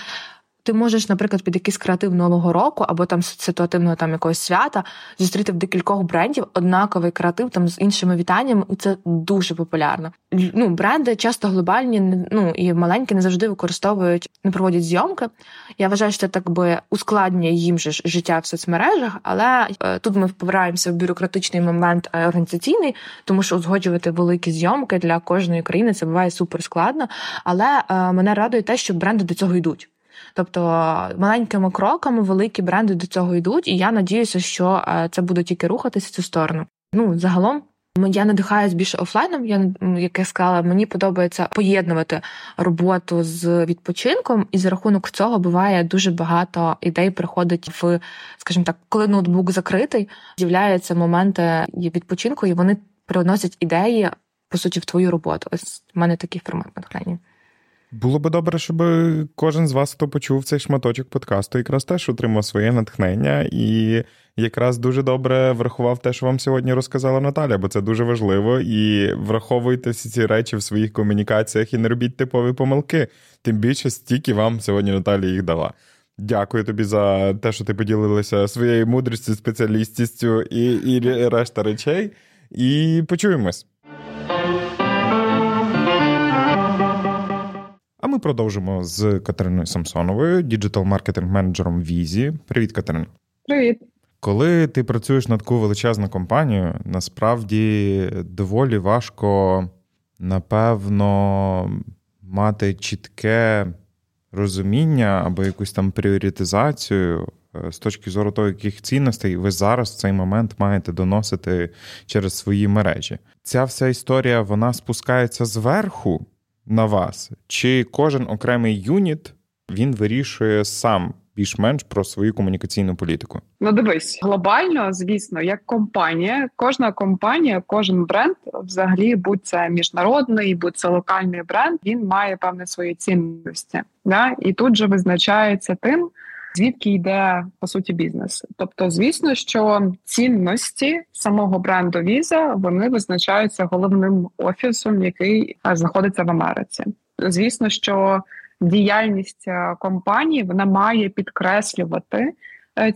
ти можеш, наприклад, під якийсь креатив нового року або там ситуативного там якогось свята зустріти в декількох брендів однаковий креатив там з іншими вітаннями, і це дуже популярно. Ну, бренди часто глобальні, ну і маленькі не завжди використовують, не проводять зйомки. Я вважаю, що це так би ускладнює їм же життя в соцмережах, але е, тут ми впираємося в бюрократичний момент е, організаційний, тому що узгоджувати великі зйомки для кожної країни це буває супер складно. Але е, мене радує те, що бренди до цього йдуть. Тобто маленькими кроками великі бренди до цього йдуть, і я надіюся, що е, це буде тільки рухатися в цю сторону. Ну загалом Я надихаюсь більше офлайном. Я як я сказала, мені подобається поєднувати роботу з відпочинком, і за рахунок цього буває дуже багато ідей приходить в, скажімо так, коли ноутбук закритий, з'являються моменти відпочинку, і вони приносять ідеї по суті в твою роботу. Ось в мене такий формат натхнення. Було би добре, щоб кожен з вас, хто почув цей шматочок подкасту, якраз теж отримав своє натхнення і якраз дуже добре врахував те, що вам сьогодні розказала Наталя, бо це дуже важливо. І враховуйте всі ці речі в своїх комунікаціях і не робіть типові помилки. Тим більше стільки вам сьогодні Наталя їх дала. Дякую тобі за те, що ти поділилася своєю мудрістю, спеціалістістю і, і решта речей. І почуємось. А ми продовжимо з Катериною Самсоновою, діджитал-маркетинг менеджером Візі. Привіт, Катерина. Привіт. Коли ти працюєш над таку величезну компанію, насправді доволі важко, напевно, мати чітке розуміння або якусь там пріоритизацію е, з точки зору того, яких цінностей ви зараз в цей момент маєте доносити через свої мережі. Ця вся історія вона спускається зверху на вас, чи кожен окремий юніт він вирішує сам більш-менш про свою комунікаційну політику? Ну, дивись, глобально, звісно, як компанія, кожна компанія, кожен бренд, взагалі, будь це міжнародний, будь це локальний бренд, він має певні свої цінності. Да? І тут же визначається тим. Звідки йде по суті бізнес? Тобто, звісно, що цінності самого бренду Visa, вони визначаються головним офісом, який знаходиться в Америці. Звісно, що діяльність е, компанії вона має підкреслювати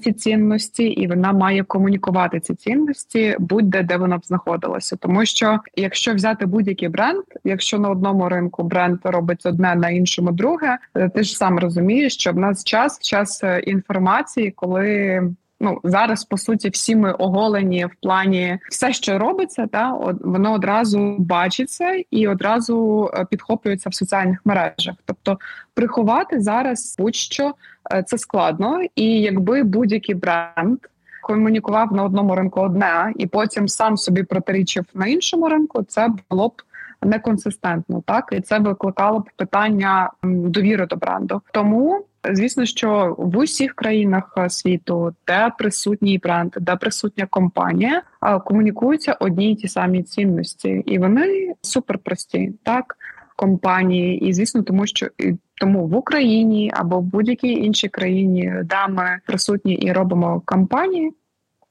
ці цінності, і вона має комунікувати ці цінності будь-де де вона б знаходилася. Тому що якщо взяти будь-який бренд, якщо на одному ринку бренд робить одне на іншому друге, е, ти ж сам розумієш, що в нас час час інформації, коли ну зараз по суті всі ми оголені в плані все, що робиться, та воно одразу бачиться і одразу е, підхоплюється в соціальних мережах. Тобто приховати зараз будь-що е, це складно, і якби будь-який бренд. Комунікував на одному ринку одне, і потім сам собі протирічив на іншому ринку. Це було б неконсистентно, так і це викликало б питання довіри до бренду. Тому Звісно, що в усіх країнах е, світу, де присутній бренд, де присутня компанія, е, комунікуються одні й ті самі цінності, і вони суперпрості, так компанії, і звісно, тому що тому в Україні або в будь-якій іншій країні, де ми присутні і робимо кампанії,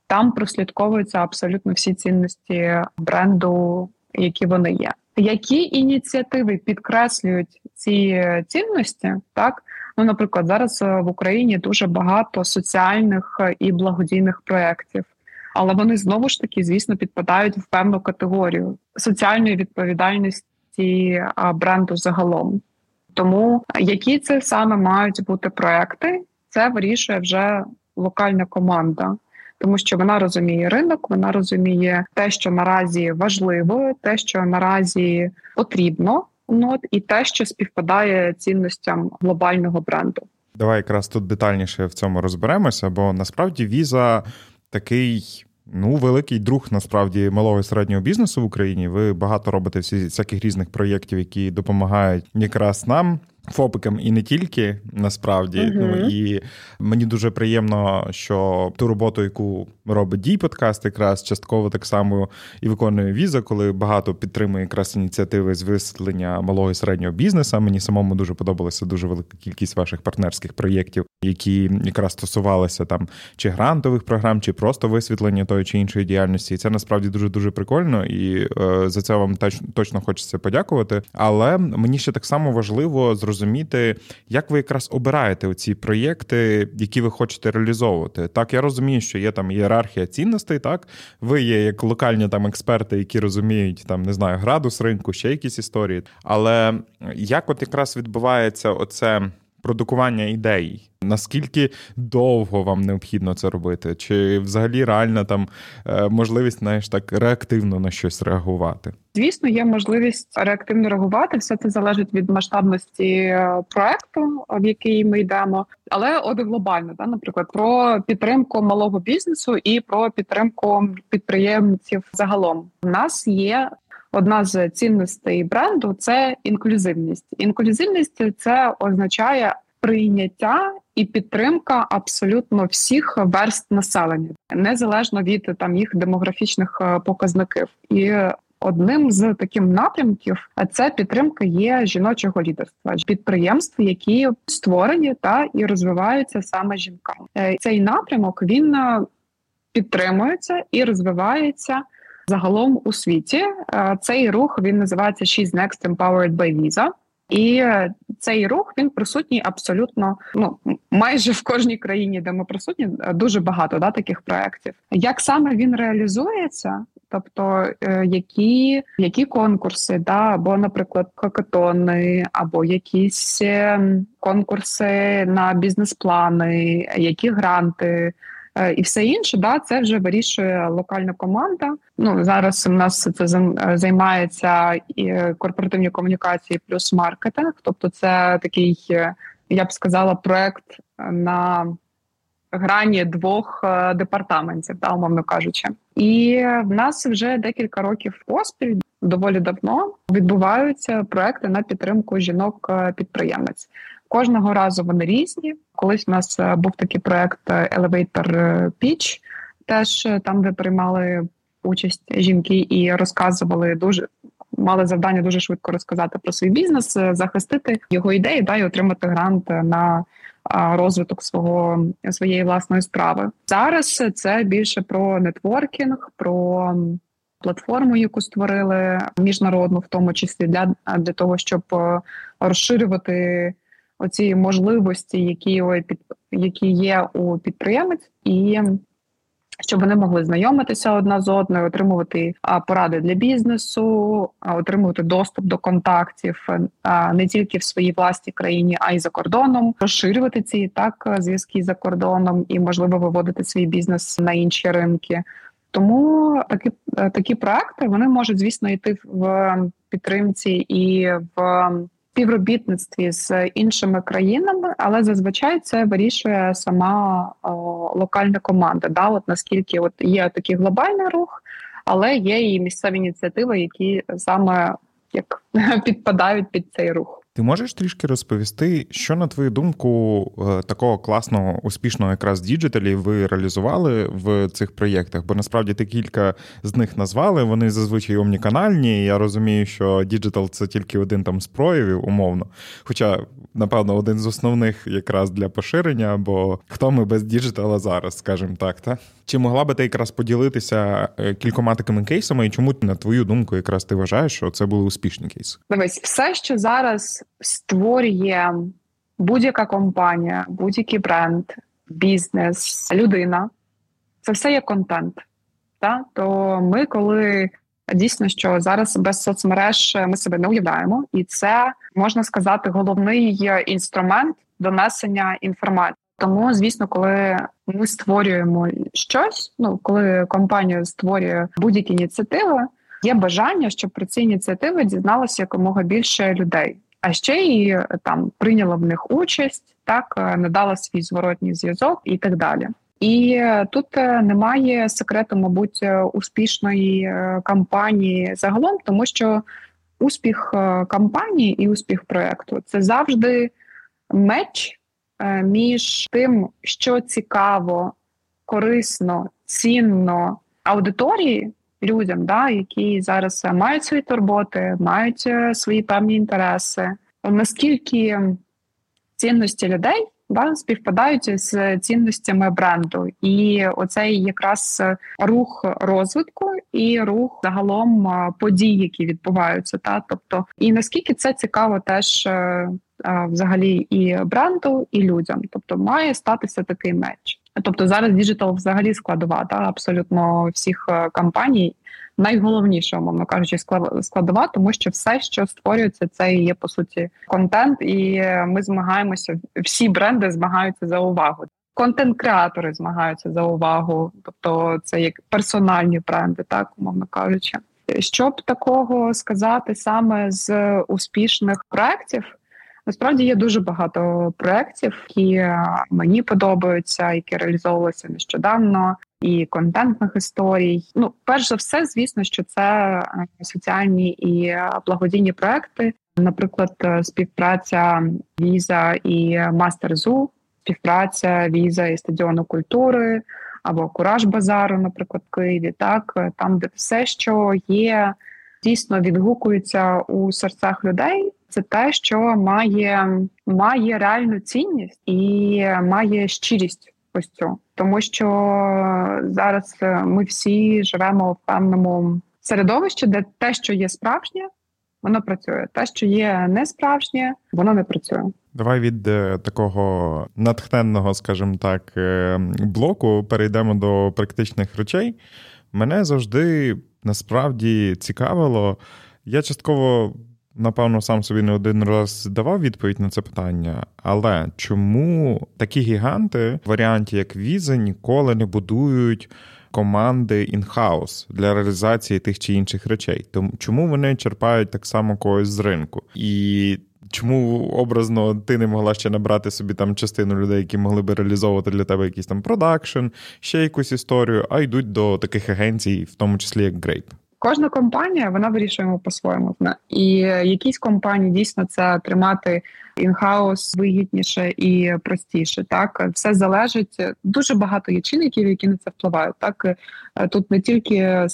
там прослідковуються абсолютно всі цінності бренду, які вони є. Які ініціативи підкреслюють ці цінності, так Ну, наприклад, зараз е, в Україні дуже багато соціальних е, і благодійних проєктів, але вони знову ж таки, звісно, підпадають в певну категорію соціальної відповідальності бренду загалом. Тому які це саме мають бути проекти, це вирішує вже локальна команда. Тому що вона розуміє ринок, вона розуміє те, що наразі важливо, те, що наразі потрібно, нот і те, що співпадає цінностям глобального бренду. Давай якраз тут детальніше в цьому розберемося, бо насправді віза такий. Ну, великий друг насправді малого і середнього бізнесу в Україні. Ви багато робите всі всяких різних проєктів, які допомагають якраз нам Фопикам і не тільки насправді. Uh-huh. Ну і мені дуже приємно, що ту роботу, яку робить дій подкаст, якраз частково так само і виконує віза, коли багато підтримує якраз ініціативи з висвітлення малого і середнього бізнесу. Мені самому дуже подобалася дуже велика кількість ваших партнерських проєктів, які якраз стосувалися там чи грантових програм, чи просто висвітлення тої чи іншої діяльності. І це насправді дуже дуже прикольно, і е, за це вам точно точно хочеться подякувати. Але мені ще так само важливо зрозуміти, зрозуміти, як ви якраз обираєте оці проєкти, які ви хочете реалізовувати. Так, я розумію, що є там ієрархія цінностей. Так, ви є як локальні там експерти, які розуміють там, не знаю, градус ринку, ще якісь історії. Але як от якраз відбувається оце продукування ідей. Наскільки довго вам необхідно це робити? Чи взагалі реальна там е, можливість знаєш, так реактивно на щось реагувати? Звісно, є можливість реактивно реагувати. Все це залежить від масштабності е, проекту, в який ми йдемо. Але от глобально, да, наприклад, про підтримку малого бізнесу і про підтримку підприємців загалом. У нас є одна з цінностей бренду це інклюзивність. Інклюзивність це означає прийняття і підтримка абсолютно всіх верст населення, незалежно від там їх демографічних е, показників. І одним з таких напрямків це підтримка є жіночого лідерства, підприємств, які створені та і розвиваються саме жінками. Е, цей напрямок він е, підтримується і розвивається. Загалом у світі цей рух він називається She's Next Empowered by Visa. І цей рух він присутній абсолютно ну майже в кожній країні, де ми присутні, дуже багато да таких проєктів. Як саме він реалізується? Тобто е, які які конкурси, да, або, наприклад, хакатони, або якісь ем, конкурси на бізнес-плани, які гранти, Е, і все інше, да, це вже вирішує локальна команда. Ну зараз у нас це займається і корпоративні комунікації плюс маркетинг. Тобто, це такий, е, я б сказала, проект на грані двох е, департаментів, да, умовно кажучи, і в нас вже декілька років поспіль. Доволі давно відбуваються проекти на підтримку жінок підприємець. Кожного разу вони різні. Колись у нас е, був такий проект е, Elevator е, Pitch, теж там, де приймали участь жінки і розказували дуже. Мали завдання дуже швидко розказати про свій бізнес, захистити його ідеї да, і отримати грант на розвиток свого своєї власної справи. Зараз це більше про нетворкінг, про платформу, яку створили міжнародну, в тому числі для, для того, щоб розширювати оці можливості, які які є у підприємець, і щоб вони могли знайомитися одна з одною, отримувати поради для бізнесу, отримувати доступ до контактів не тільки в своїй власній країні, а й за кордоном, розширювати ці так зв'язки за кордоном і можливо виводити свій бізнес на інші ринки. Тому такі такі проекти вони можуть звісно йти в підтримці і в співробітництві з іншими країнами, але зазвичай це вирішує сама о, локальна команда. Да, от наскільки от є такий глобальний рух, але є і місцеві ініціативи, які саме як підпадають під цей рух. Ти можеш трішки розповісти, що на твою думку е, такого класного успішного якраз діджиталі ви реалізували в цих проєктах? Бо насправді ти кілька з них назвали. Вони зазвичай омніканальні. Я розумію, що діджитал це тільки один там з проявів, умовно. Хоча, напевно, один з основних якраз для поширення, бо хто ми без діджитала зараз, скажімо так, та чи могла би ти якраз поділитися е, кількома такими кейсами, і чому на твою думку, якраз ти вважаєш, що це були успішні кейси? Дивись, все, що зараз створює будь-яка компанія, будь-який бренд, бізнес, людина. Це все є контент. Та? То ми, коли дійсно що зараз без соцмереж ми себе не уявляємо, і це можна сказати головний інструмент донесення інформації. Тому, звісно, коли ми створюємо щось, ну коли компанія створює будь-які ініціативи, є бажання, щоб про ці ініціативи дізналося якомога більше людей а ще й там прийняла в них участь, так е, надала свій зворотній зв'язок і так далі. І тут е, немає секрету, мабуть, е, успішної кампанії загалом, тому що успіх кампанії і успіх проекту це завжди меч між тим, що цікаво, корисно, цінно аудиторії людям, да, які зараз мають свої турботи, мають е, свої певні інтереси. Наскільки цінності людей да, співпадають з цінностями бренду, і оцей якраз рух розвитку і рух загалом е, подій, які відбуваються, та тобто, і наскільки це цікаво, теж е, взагалі і бренду, і людям, тобто має статися такий match. Тобто зараз діджитал взагалі складова та абсолютно всіх е, компаній. Найголовніше, умовно кажучи, складова, тому що все, що створюється, це і є по суті контент, і ми змагаємося. Всі бренди змагаються за увагу. Контент-креатори змагаються за увагу, тобто це як персональні бренди, так умовно кажучи. Щоб такого сказати саме з успішних проєктів, насправді є дуже багато проєктів, які мені подобаються, які реалізовувалися нещодавно, і контентних історій. Ну, перш за все, звісно, що це е, соціальні і благодійні проекти, наприклад, співпраця Віза і Мастерзу, співпраця Віза і стадіону культури або Кураж Базару, наприклад, в Києві, так там, де все, що є, дійсно відгукується у серцях людей. Це те, що має має реальну цінність і має щирість ось цю. тому що зараз ми всі живемо в певному середовищі, де те, що є справжнє, воно працює. Те, що є не справжнє, воно не працює. Давай від е, такого натхненного, скажімо так, е, блоку перейдемо до практичних речей. Мене завжди насправді цікавило. Я частково, напевно, сам собі не один раз давав відповідь на це питання. Але чому такі гіганти, в варіанті як візи, ніколи не будують команди інхаус для реалізації тих чи інших речей? Тому чому вони черпають так само когось з ринку? І Чому образно ти не могла ще набрати собі там частину людей, які могли би реалізовувати для тебе якийсь там продакшн, ще якусь історію, а йдуть до таких агенцій, в тому числі як Grape? Кожна компанія вона вирішує по-своєму. І якісь компанії дійсно це тримати інхаус вигідніше і простіше. Так все залежить дуже багато є чинників, які на це впливають. Так тут не тільки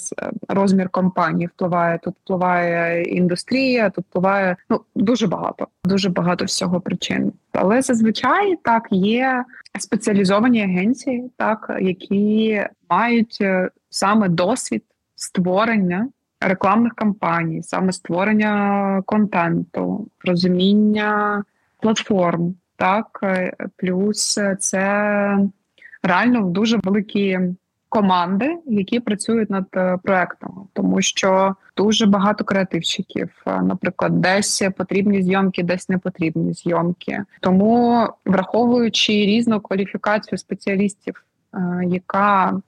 розмір компанії впливає, тут впливає індустрія, тут впливає ну дуже багато, дуже багато всього причин. Але зазвичай так є спеціалізовані агенції, так які мають е, саме досвід створення рекламних кампаній, саме створення контенту, розуміння платформ, так е, плюс це реально дуже великі команди, які працюють над е, проектом, тому що дуже багато креативщиків. Е, наприклад, десь потрібні зйомки, десь не потрібні зйомки. Тому враховуючи різну кваліфікацію спеціалістів, яка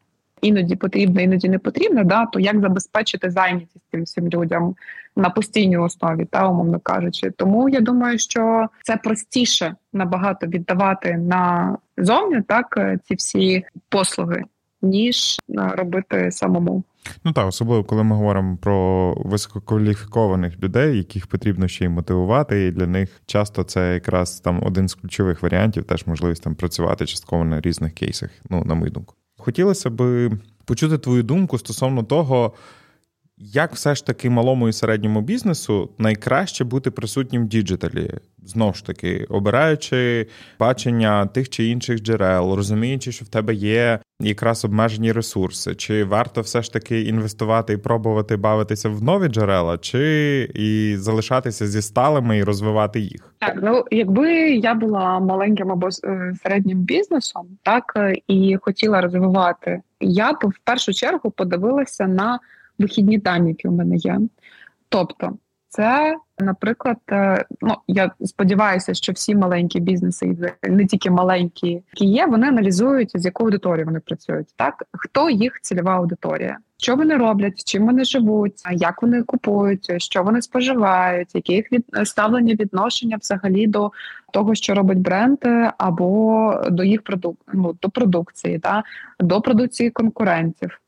іноді потрібна, іноді не потрібна, да, то як забезпечити зайнятість цим всім людям на постійній основі, та умовно кажучи. Тому я думаю, що це простіше набагато віддавати на зовні так ці всі послуги, ніж робити самому. Ну так, особливо коли ми говоримо про висококваліфікованих людей, яких потрібно ще й мотивувати, і для них часто це якраз там один з ключових варіантів, теж можливість там працювати частково на різних кейсах. Ну на мою думку. Хотілося б почути твою думку стосовно того, як все ж таки малому і середньому бізнесу найкраще бути присутнім в діджиталі, знову ж таки, обираючи бачення тих чи інших джерел, розуміючи, що в тебе є якраз обмежені ресурси, чи варто все ж таки інвестувати і пробувати бавитися в нові джерела, чи і залишатися зі сталими і розвивати їх? Так, ну якби я була маленьким або е, середнім бізнесом, так е, і хотіла розвивати, я б в першу чергу подивилася на вихідні дані, які у мене є. Тобто, це, наприклад, е, ну я сподіваюся, що всі маленькі бізнеси, не тільки маленькі, які є, вони аналізують, з якою аудиторією вони працюють. Так хто їх цільова аудиторія, що вони роблять, чим вони живуть, як вони купують, що вони споживають, які їх від ставлення відношення взагалі до того, що робить бренд, або до їх продук... ну, до продукції, та до продукції конкурентів.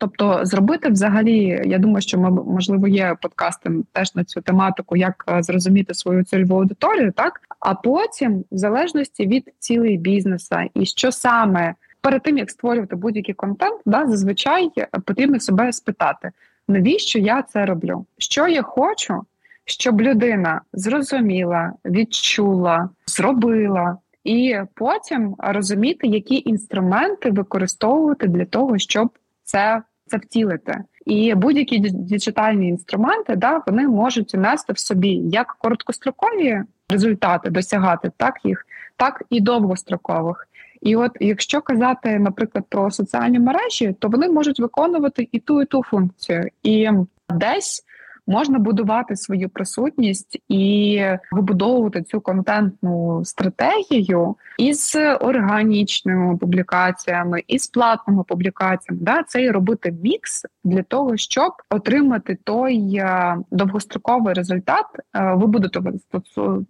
Тобто, зробити взагалі, я думаю, що ми можливо є подкастом теж на цю тематику, як е, зрозуміти свою цільову аудиторію, так а потім, в залежності від цілей бізнеса, і що саме перед тим як створювати будь-який контент, да, зазвичай потрібно себе спитати, навіщо я це роблю? Що я хочу, щоб людина зрозуміла, відчула, зробила. І потім розуміти, які інструменти використовувати для того, щоб це це втілити. І будь-які діджитальні інструменти да вони можуть нести в собі як короткострокові результати, досягати так їх, так і довгострокових. І от якщо казати, наприклад, про соціальні мережі, то вони можуть виконувати і ту, і ту функцію, і десь можна будувати свою присутність і вибудовувати цю контентну стратегію із органічними публікаціями, і з платними публікаціями. Да, Це і робити мікс для того, щоб отримати той е, довгостроковий результат, е, вибудувати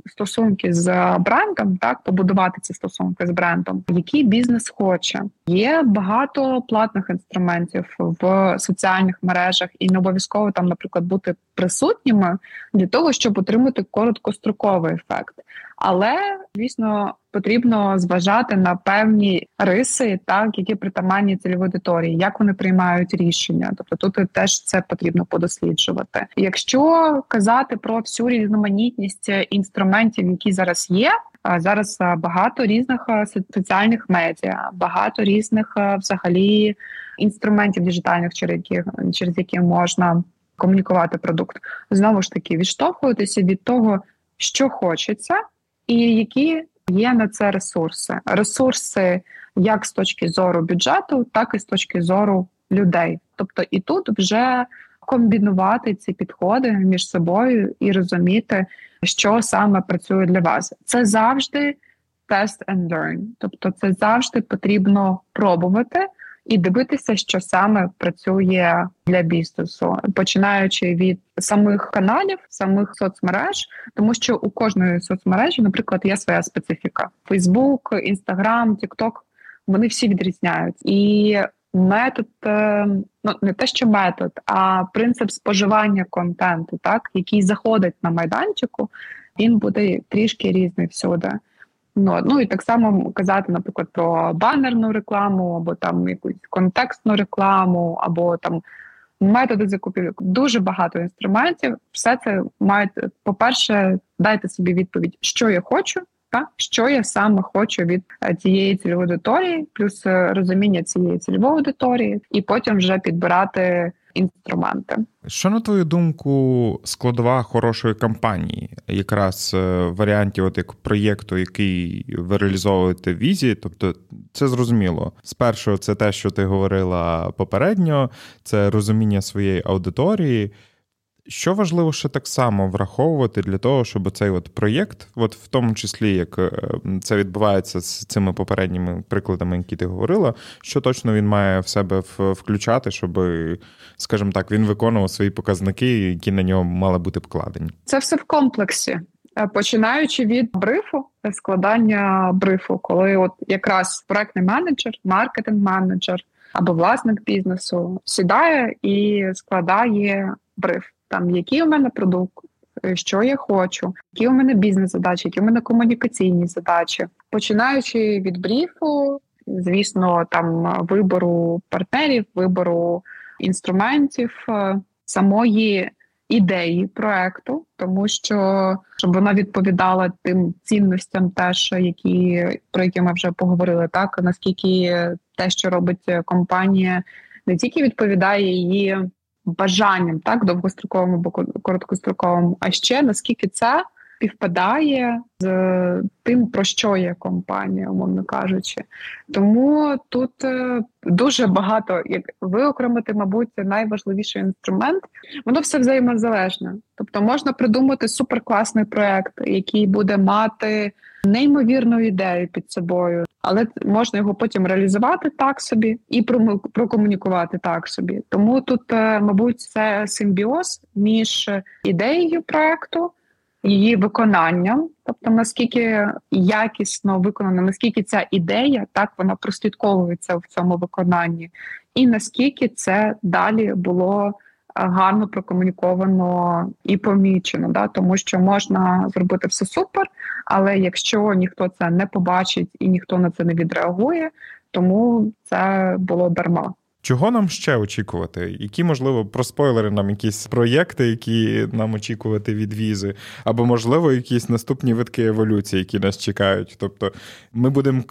стосунки з брендом, так побудувати ці стосунки з брендом, який бізнес хоче. Є багато платних інструментів в соціальних мережах, і не обов'язково там, наприклад, бути присутніми для того, щоб отримати короткостроковий ефект. Але звісно потрібно зважати на певні риси, так які притаманні цільової аудиторії, як вони приймають рішення. Тобто тут теж це потрібно подосліджувати. Якщо казати про всю різноманітність інструментів, які зараз є. Зараз багато різних соціальних медіа, багато різних взагалі інструментів діджитальних, через які можна комунікувати продукт. Знову ж таки, відштовхуватися від того, що хочеться, і які є на це ресурси. Ресурси як з точки зору бюджету, так і з точки зору людей. Тобто і тут вже комбінувати ці підходи між собою і розуміти, що саме працює для вас. Це завжди test and learn. Тобто, це завжди потрібно пробувати і дивитися, що саме працює для бізнесу, починаючи від самих каналів, самих соцмереж, тому що у кожної соцмережі, наприклад, є своя специфіка: Фейсбук, Інстаграм, Тікток. Вони всі відрізняють і. Метод, е, ну не те, що метод, а принцип споживання контенту, так який заходить на майданчику, він буде трішки різний всюди. Ну ну і так само казати, наприклад, про банерну рекламу, або там якусь контекстну рекламу, або там методи закупівлі. Дуже багато інструментів. Все це мають, по-перше, дайте собі відповідь, що я хочу, та що я саме хочу від е, цієї цільової аудиторії, плюс е, розуміння цієї цільової аудиторії, і потім вже підбирати інструменти. Що на твою думку складова хорошої кампанії, якраз е, в варіанті, от як проєкту, який ви реалізовуєте в візі, тобто це зрозуміло. Спершу це те, що ти говорила попередньо, це розуміння своєї аудиторії. Що важливо ще так само враховувати для того, щоб цей от проєкт, от в тому числі як е, це відбувається з цими попередніми прикладами, які ти говорила, що точно він має в себе включати, щоб, скажімо так, він виконував свої показники, які на нього мали бути покладені? Це все в комплексі. Е, починаючи від брифу, складання брифу, коли от якраз проектний менеджер, маркетинг-менеджер або власник бізнесу сідає і складає бриф там який у мене продукт, е, що я хочу, які у мене бізнес-задачі, які у мене комунікаційні задачі, починаючи від бріфу, звісно, там вибору партнерів, вибору інструментів, е, самої ідеї проекту, тому що щоб вона відповідала тим цінностям, теж які про які ми вже поговорили, так наскільки те, що робить компанія, не тільки відповідає її бажанням, так довгостроковим або короткостроковим, а ще наскільки це співпадає з тим, про що є компанія, умовно кажучи. Тому тут е, дуже багато, як виокремити, мабуть, найважливіший інструмент, воно все взаємозалежне. Тобто можна придумати суперкласний проект, який буде мати неймовірну ідею під собою, але можна його потім реалізувати так собі і прокомунікувати так собі. Тому тут, е, мабуть, це симбіоз між ідеєю проекту її виконанням, тобто наскільки якісно виконана, наскільки ця ідея так вона прослідковується в цьому виконанні, і наскільки це далі було е, гарно прокомуніковано і помічено, да тому що можна зробити все супер, але якщо ніхто це не побачить і ніхто на це не відреагує, тому це було дарма. Чого нам ще очікувати? Які, можливо, про спойлери нам якісь проєкти, які нам очікувати від візи, або, можливо, якісь наступні витки еволюції, які нас чекають. Тобто ми будемо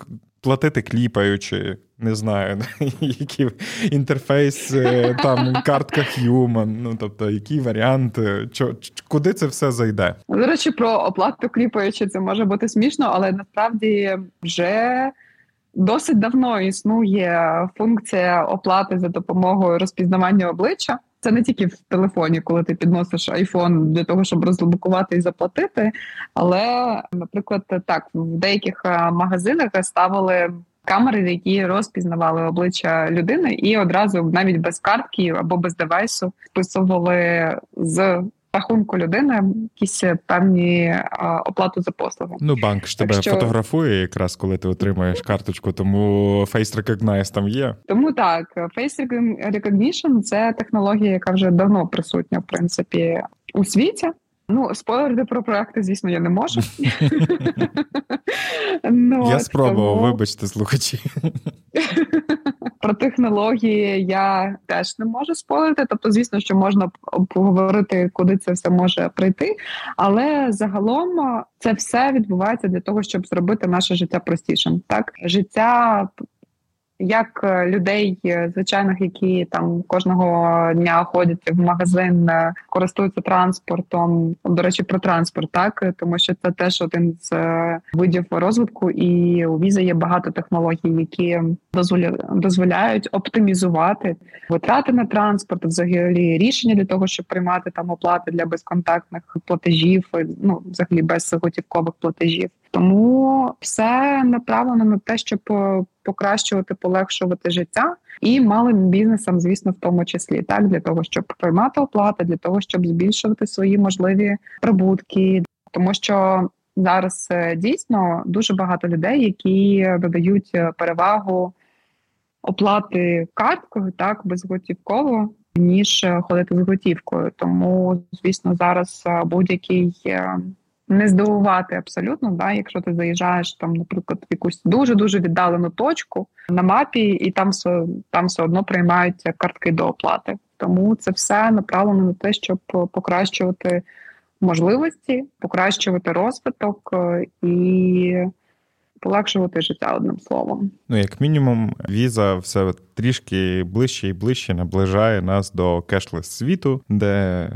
платити кліпаючи, не знаю, які інтерфейс, е, там картка Human, ну тобто, які варіанти, чо, куди це все зайде? До речі, про оплату кліпаючи це може бути смішно, але насправді вже досить давно існує функція оплати за допомогою розпізнавання обличчя. Це не тільки в телефоні, коли ти підносиш айфон для того, щоб розблокувати і заплатити. Але, наприклад, так в деяких е, магазинах ставили камери, які розпізнавали обличчя людини, і одразу навіть без картки або без девайсу списували з рахунку людини якісь певні а, оплату за послуги. Ну, банк ж тебе що... фотографує, якраз коли ти отримаєш карточку, тому Face Recognize там є. Тому так, Face Recognition – це технологія, яка вже давно присутня в принципі у світі. Ну, спойлерити про проекти, звісно, я не можу. Я спробував, вибачте, слухачі. Про технології я теж не можу спойлерити. Тобто, звісно, що можна поговорити, куди це все може прийти. Але загалом це все відбувається для того, щоб зробити наше життя простішим. Так, життя як е, людей е, звичайних, які там кожного дня ходять в магазин, е, користуються транспортом. До речі, про транспорт, так тому що це теж один з видів розвитку, і у віза є багато технологій, які дозволяють оптимізувати витрати на транспорт, взагалі рішення для того, щоб приймати там оплати для безконтактних платежів, ну взагалі без готівкових платежів. Тому все направлено на те, щоб покращувати, полегшувати життя і малим бізнесам, звісно, в тому числі так для того, щоб приймати оплати, для того, щоб збільшувати свої можливі прибутки, тому що зараз е, дійсно дуже багато людей, які додають е, перевагу оплати карткою, так безготівково. Ніж е, ходити з готівкою, тому звісно, зараз будь-який не здивувати абсолютно, да, якщо ти заїжджаєш там, наприклад, в якусь дуже дуже віддалену точку на мапі, і там все там все одно приймають картки до оплати. Тому це все направлено на те, щоб покращувати можливості, покращувати розвиток е, і. Полегшувати життя одним словом. Ну, як мінімум, віза все трішки ближче і ближче наближає нас до кешлес світу, де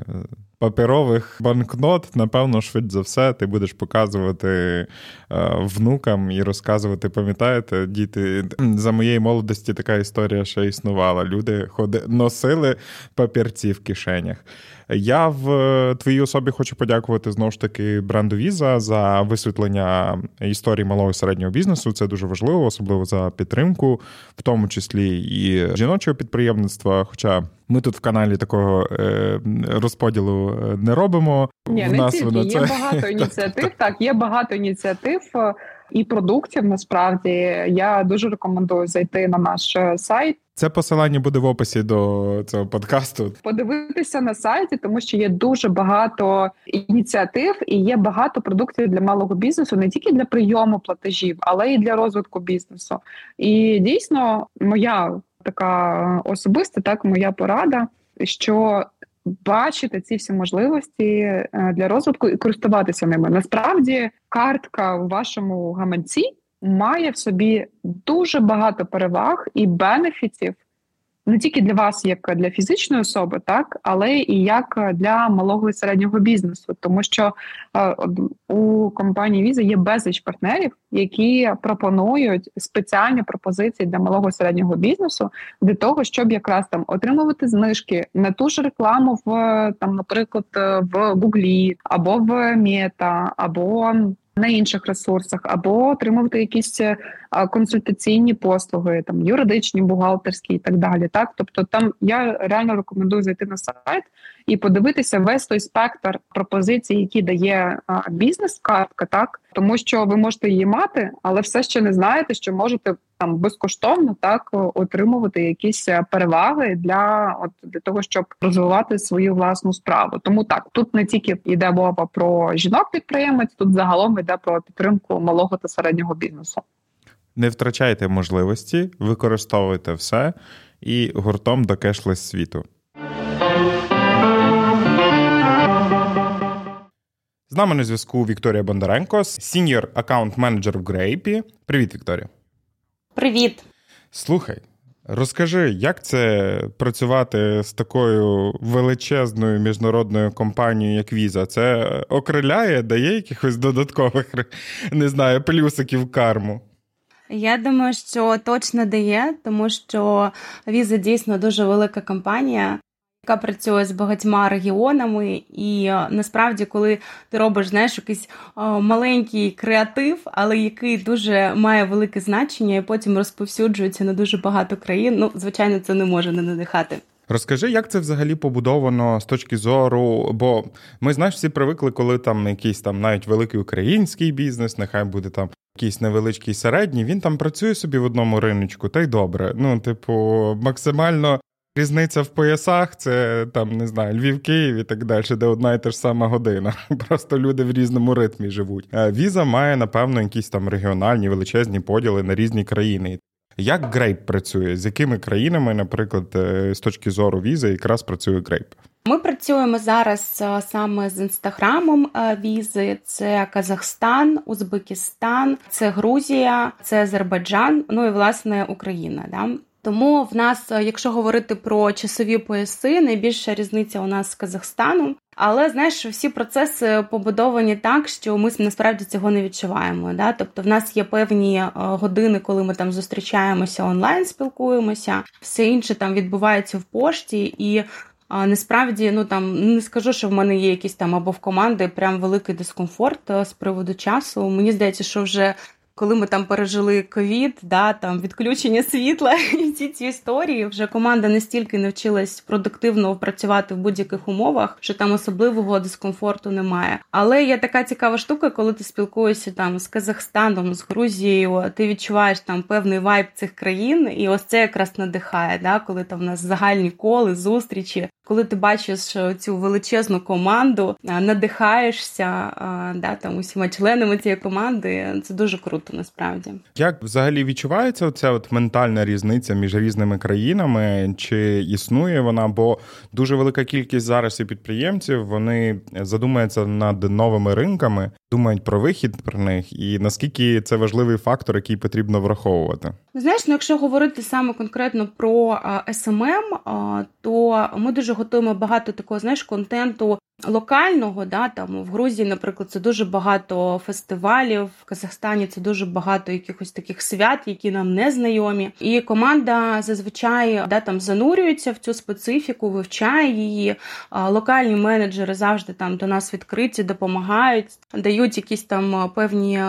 паперових банкнот, напевно, швидше за все, ти будеш показувати е, внукам і розказувати, пам'ятаєте, діти за моєї молодості така історія ще існувала. Люди ходи, носили папірці в кишенях. Я в е, твоїй особі хочу подякувати знову ж таки бренду Visa за висвітлення історії малого і середнього бізнесу. Це дуже важливо, особливо за підтримку, в тому числі і жіночого підприємництва. Хоча ми тут в каналі такого е, розподілу е, не робимо. Ні, не нас тільки. Є багато ініціатив. Так, є багато ініціатив і продуктів. Насправді я дуже рекомендую зайти на наш сайт. Це посилання буде в описі до цього подкасту. Подивитися на сайті, тому що є дуже багато ініціатив і є багато продуктів для малого бізнесу, не тільки для прийому платежів, але й для розвитку бізнесу. І дійсно, моя така особиста, так моя порада, що бачити ці всі можливості е, для розвитку і користуватися ними. Насправді, картка в вашому гаманці має в собі дуже багато переваг і бенефітів не тільки для вас, як для фізичної особи, так але і як для малого і середнього бізнесу, тому що е, у компанії Visa є безліч партнерів, які пропонують спеціальні пропозиції для малого і середнього бізнесу для того, щоб якраз там отримувати знижки на ту ж рекламу в там, наприклад, в Гуглі або в Мета, або на інших ресурсах, або отримувати якісь е, консультаційні послуги, там юридичні, бухгалтерські і так далі. Так, тобто, там я реально рекомендую зайти на сайт і подивитися весь той спектр пропозицій, які дає бізнес-картка, так тому що ви можете її мати, але все ще не знаєте, що можете там безкоштовно так отримувати якісь переваги для от для того, щоб розвивати свою власну справу. Тому так тут не тільки йде мова про жінок підприємець, тут загалом йде про підтримку малого та середнього бізнесу. Не втрачайте можливості, використовуйте все і гуртом до cashless світу. З нами на зв'язку Вікторія Бондаренко, senior account manager в Грейпі. Привіт, Вікторія. Привіт. Слухай, розкажи, як це працювати з такою величезною міжнародною компанією, як Віза? Це окриляє, дає якихось додаткових не знаю, плюсиків карму? Я думаю, що точно дає, тому що віза дійсно дуже велика компанія яка працює з багатьма регіонами, і е, насправді, коли ти робиш знаєш, якийсь е, маленький креатив, але який дуже має велике значення, і потім розповсюджується на дуже багато країн. Ну, звичайно, це не може не надихати. Розкажи, як це взагалі побудовано з точки зору, бо ми знаєш, всі привикли, коли там якийсь там навіть великий український бізнес, нехай буде там якийсь невеличкий середній, він там працює собі в одному риночку, та й добре. Ну, типу, максимально Різниця в поясах це там не знаю, Львів, Київ і так далі, де одна і та ж сама година. Просто люди в різному ритмі живуть. Віза має, напевно, якісь там регіональні величезні поділи на різні країни. Як Грейп працює? З якими країнами, наприклад, е, з точки зору візи, якраз працює Грейп? Ми працюємо зараз е, саме з інстаграмом е, візи. Це Казахстан, Узбекистан, це Грузія, це Азербайджан. Ну і власне Україна. Да? Тому в нас, е, якщо говорити про часові пояси, найбільша різниця у нас з Казахстаном. Але знаєш, всі процеси побудовані так, що ми насправді цього не відчуваємо. Да? Тобто, в нас є певні е, години, коли ми там зустрічаємося онлайн, спілкуємося, все інше там відбувається в пошті і. А насправді, ну там не скажу, що в мене є якісь там або в команди прям великий дискомфорт е, з приводу часу. Мені здається, що вже коли ми там пережили ковід, да там відключення світла і всі ці історії, вже команда настільки навчилась продуктивно працювати в будь-яких умовах, що там особливого дискомфорту немає. Але є така цікава штука, коли ти спілкуєшся там з Казахстаном, з Грузією, ти відчуваєш там певний вайб цих країн, і ось це якраз надихає, да, коли там в нас загальні коли, зустрічі, коли ти бачиш цю величезну команду, надихаєшся да, там усіма членами цієї команди, це дуже круто насправді. Як взагалі відчувається оця от ментальна різниця між різними країнами? Чи існує вона? Бо дуже велика кількість зараз і підприємців вони задумаються над новими ринками, думають про вихід про них, і наскільки це важливий фактор, який потрібно враховувати? Знаєш, ну якщо говорити саме конкретно про SMM, то ми дуже готуємо багато такого знаєш контенту локального. Да, Там в Грузії, наприклад, це дуже багато фестивалів, в Казахстані це дуже багато якихось таких свят, які нам не знайомі. І команда зазвичай да, там занурюється в цю специфіку, вивчає її. Локальні менеджери завжди там до нас відкриті, допомагають, дають якісь там певні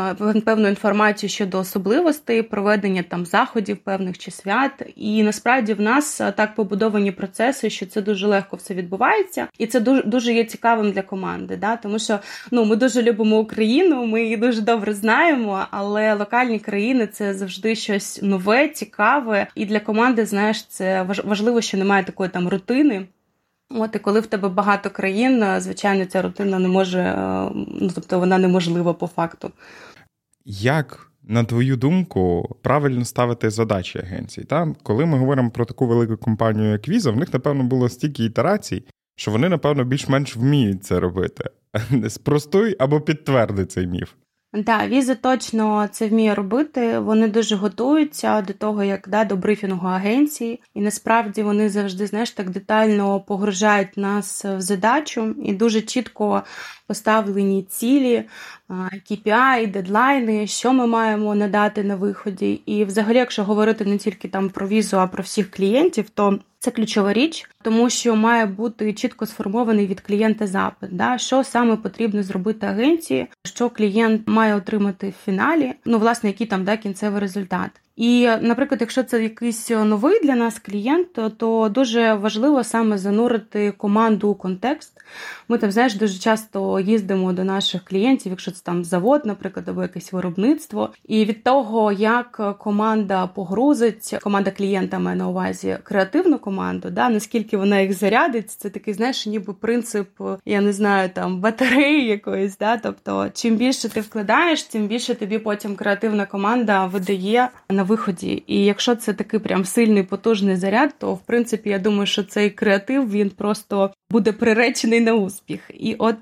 певну інформацію щодо особливостей проведення там заходів певних чи свят. І насправді в нас так побудовані процеси, що це дуже легко все відбувається, і це дуже дуже є цікавим для команди. Да? Тому що ну ми дуже любимо Україну, ми її дуже добре знаємо, але локальні країни це завжди щось нове, цікаве. І для команди, знаєш, це важливо, що немає такої там рутини. От і коли в тебе багато країн, звичайно, ця рутина не може, е, ну тобто вона неможлива по факту. Як на твою думку, правильно ставити задачі агенцій? Та? Коли ми говоримо про таку велику компанію, як Visa, в них, напевно, було стільки ітерацій, що вони, напевно, більш-менш вміють це робити. Спростуй або підтверди цей міф. Так, візи точно це вміє робити. Вони дуже готуються до того, як да, до брифінгу агенції, і насправді вони завжди знаєш так детально погружають нас в задачу і дуже чітко поставлені цілі, KPI, дедлайни, що ми маємо надати на виході. І, взагалі, якщо говорити не тільки там про візу, а про всіх клієнтів, то це ключова річ, тому що має бути чітко сформований від клієнта запит, да, що саме потрібно зробити агенції, що клієнт має отримати в фіналі, ну власне, який там да, кінцевий результат. І, наприклад, якщо це якийсь новий для нас клієнт, то дуже важливо саме занурити команду у контекст. Ми там, знаєш, дуже часто їздимо до наших клієнтів, якщо це там завод, наприклад, або якесь виробництво. І від того, як команда погрузить, команда клієнта має на увазі креативну команду, да, наскільки вона їх зарядить, це такий, знаєш, ніби принцип, я не знаю, там батареї якоїсь. Да? Тобто, чим більше ти вкладаєш, тим більше тобі потім креативна команда видає на виході. І якщо це такий прям сильний потужний заряд, то в принципі я думаю, що цей креатив він просто буде приречений на успіх. І от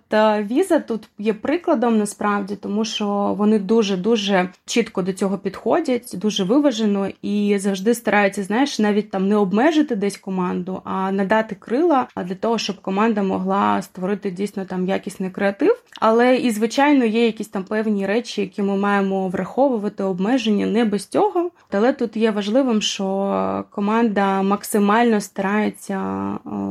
віза тут є прикладом насправді, тому що вони дуже дуже чітко до цього підходять, дуже виважено і завжди стараються, знаєш, навіть там не обмежити десь команду, а надати крила для того, щоб команда могла створити дійсно там якісний креатив. Але і звичайно є якісь там певні речі, які ми маємо враховувати обмеження не без цього. Але тут є важливим, що команда максимально старається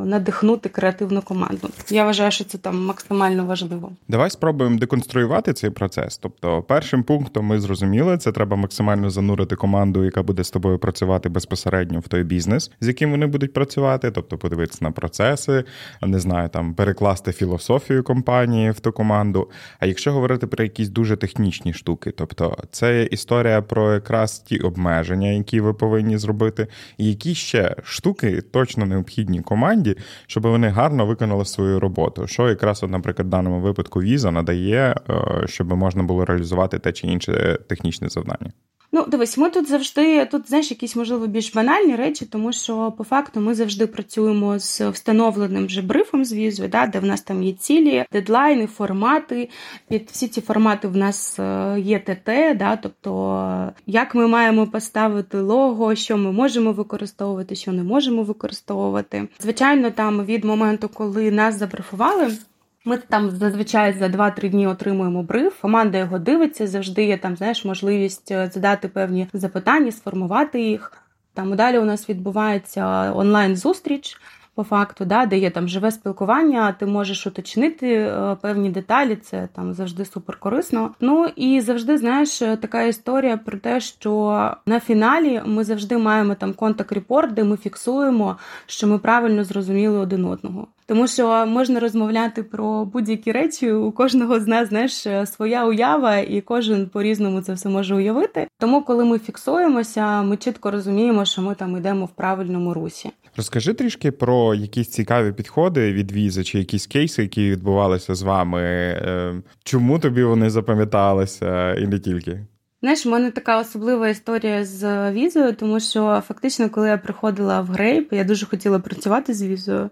надихнути креативну команду. Я вважаю, що це там максимально важливо. Давай спробуємо деконструювати цей процес. Тобто, першим пунктом ми зрозуміли, це треба максимально занурити команду, яка буде з тобою працювати безпосередньо в той бізнес, з яким вони будуть працювати. Тобто, подивитися на процеси, не знаю, там перекласти філософію компанії в ту команду. А якщо говорити про якісь дуже технічні штуки, тобто це історія про якраз ті обмеження, які ви повинні зробити, і які ще штуки точно необхідні команді, щоб вони гарно виконали свою роботу. Що якраз, от, наприклад, в даному випадку віза надає, е, щоб можна було реалізувати те чи інше технічне завдання. Ну, дивись, ми тут завжди тут знаєш якісь можливо більш банальні речі, тому що по факту ми завжди працюємо з встановленим вже брифом з візою, да, де в нас там є цілі, дедлайни, формати. Під всі ці формати в нас е, є ТТ, да, тобто як ми маємо поставити лого, що ми можемо використовувати, що не можемо використовувати. Звичайно, там від моменту, коли нас забрифували. Ми там зазвичай за 2-3 дні отримуємо бриф. Команда його дивиться, завжди є там знаєш можливість е, задати певні запитання, сформувати їх. Там далі у нас відбувається онлайн-зустріч по факту, да, де є там живе спілкування, ти можеш уточнити е, певні деталі, це там завжди супер корисно. Ну і завжди знаєш така історія про те, що на фіналі ми завжди маємо там контакт-репорт, де ми фіксуємо, що ми правильно зрозуміли один одного. Тому що можна розмовляти про будь-які речі. У кожного з нас знаєш своя уява, і кожен по різному це все може уявити. Тому, коли ми фіксуємося, ми чітко розуміємо, що ми там йдемо в правильному русі. Розкажи трішки про якісь цікаві підходи від візи, чи якісь кейси, які відбувалися з вами. Е, чому тобі вони запам'яталися, і не тільки? Знаєш, в мене така особлива історія з візою, тому що фактично, коли я приходила в Грейп, я дуже хотіла працювати з візою.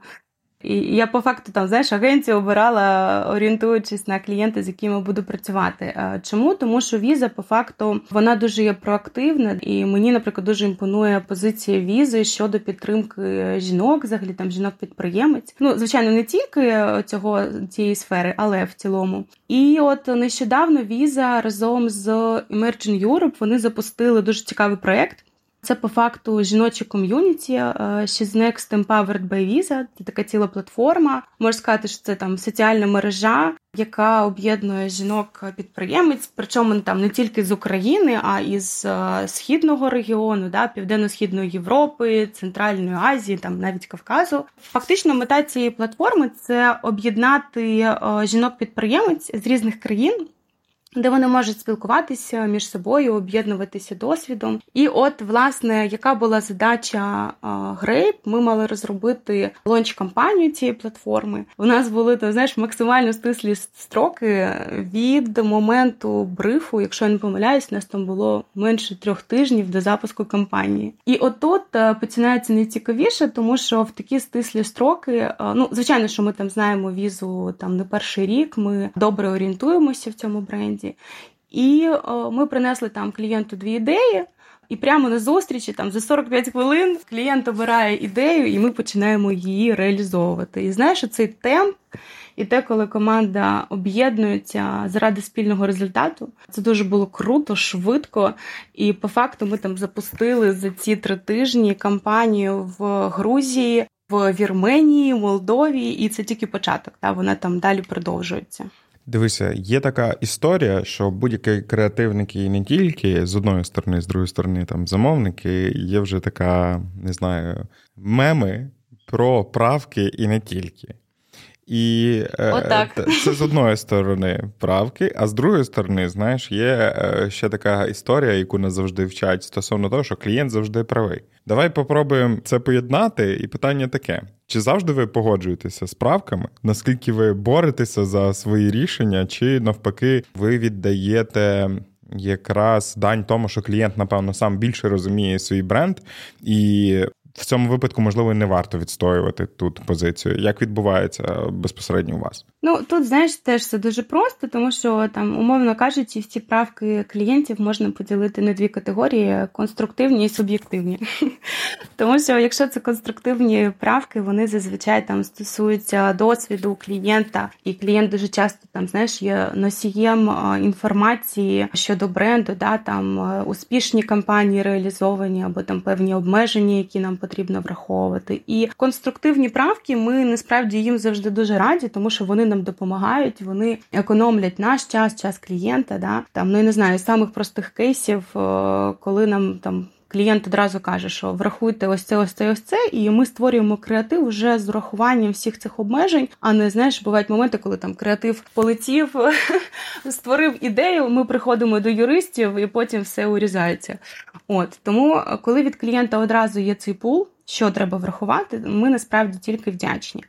І я по факту там знаєш, агенцію обирала, орієнтуючись на клієнти, з якими буду працювати. Чому? Тому що віза по факту вона дуже є проактивна, і мені, наприклад, дуже імпонує позиція візи щодо підтримки жінок, взагалі там жінок-підприємець. Ну, звичайно, не тільки цього цієї сфери, але в цілому. І от нещодавно віза разом з Emerging Europe вони запустили дуже цікавий проект. Це по факту жіноче ком'юніті. Е, She's Next Empowered by Visa. Це така ціла платформа. Можна сказати, що це там соціальна мережа, яка об'єднує жінок-підприємець, причому там не тільки з України, а і з е, східного регіону, да, Південно-Східної Європи, Центральної Азії, там навіть Кавказу. Фактично, мета цієї платформи це об'єднати е, жінок-підприємець з різних країн де вони можуть спілкуватися між собою, об'єднуватися досвідом. І от, власне, яка була задача Грейп, ми мали розробити лонч кампанію цієї платформи. У нас були там, знаєш, максимально стислі строки від моменту брифу, якщо я не помиляюсь, у нас там було менше трьох тижнів до запуску кампанії. І отут е, починається найцікавіше, тому що в такі стислі строки, е, ну звичайно, що ми там знаємо візу там не перший рік. Ми добре орієнтуємося в цьому бренді команді. І о, ми принесли там клієнту дві ідеї. І прямо на зустрічі, там за 45 хвилин, клієнт обирає ідею, і ми починаємо її реалізовувати. І знаєш, цей темп, і те, коли команда об'єднується заради спільного результату, це дуже було круто, швидко. І по факту ми там запустили за ці три тижні кампанію в Грузії, в Вірменії, Молдові, і це тільки початок. Та вона там далі продовжується. Дивися, є така історія, що будь-які креативники і не тільки з одної сторони, з другої сторони, там замовники, є вже така, не знаю, меми про правки і не тільки. І е, це з одної сторони правки, а з другої сторони, знаєш, є е, ще така історія, яку нас завжди вчать стосовно того, що клієнт завжди правий. Давай попробуємо це поєднати, і питання таке: чи завжди ви погоджуєтеся з правками? Наскільки ви боретеся за свої рішення, чи навпаки ви віддаєте якраз дань тому, що клієнт, напевно, сам більше розуміє свій бренд, і в цьому випадку, можливо, не варто відстоювати тут позицію. Як відбувається безпосередньо у вас? Ну тут знаєш, теж це дуже просто, тому що там, умовно кажучи, всі правки клієнтів можна поділити на дві категорії: конструктивні і суб'єктивні. Тому що, якщо це конструктивні правки, вони зазвичай там стосуються досвіду клієнта, і клієнт дуже часто там знаєш є носієм інформації щодо бренду, да там успішні кампанії реалізовані або там певні обмеження, які нам потрібно враховувати. І конструктивні правки ми насправді їм завжди дуже раді, тому що вони нам допомагають, вони економлять наш час, час клієнта. Да? Там, ну я не знаю, з самих простих кейсів, е, коли нам там. Клієнт одразу каже, що врахуйте ось це, ось це, ось це, і ми створюємо креатив вже з урахуванням всіх цих обмежень. А не знаєш, бувають моменти, коли там креатив полетів, створив ідею. Ми приходимо до юристів і потім все урізається. От тому, коли від клієнта одразу є цей пул, що треба врахувати, ми насправді тільки вдячні.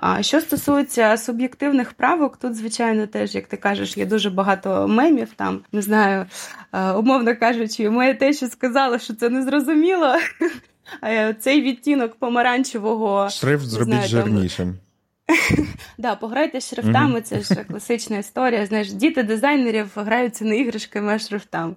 А що стосується суб'єктивних правок, тут, звичайно, теж, як ти кажеш, є дуже багато мемів. Там не знаю, е, умовно кажучи, моє те, що сказала, що це незрозуміло. Цей відтінок помаранчевого шрифт зробіть знаю, жирнішим. Да, пограйте з шрифтами, це ж класична історія. Знаєш, діти дизайнерів граються не іграшками, а шрифтами.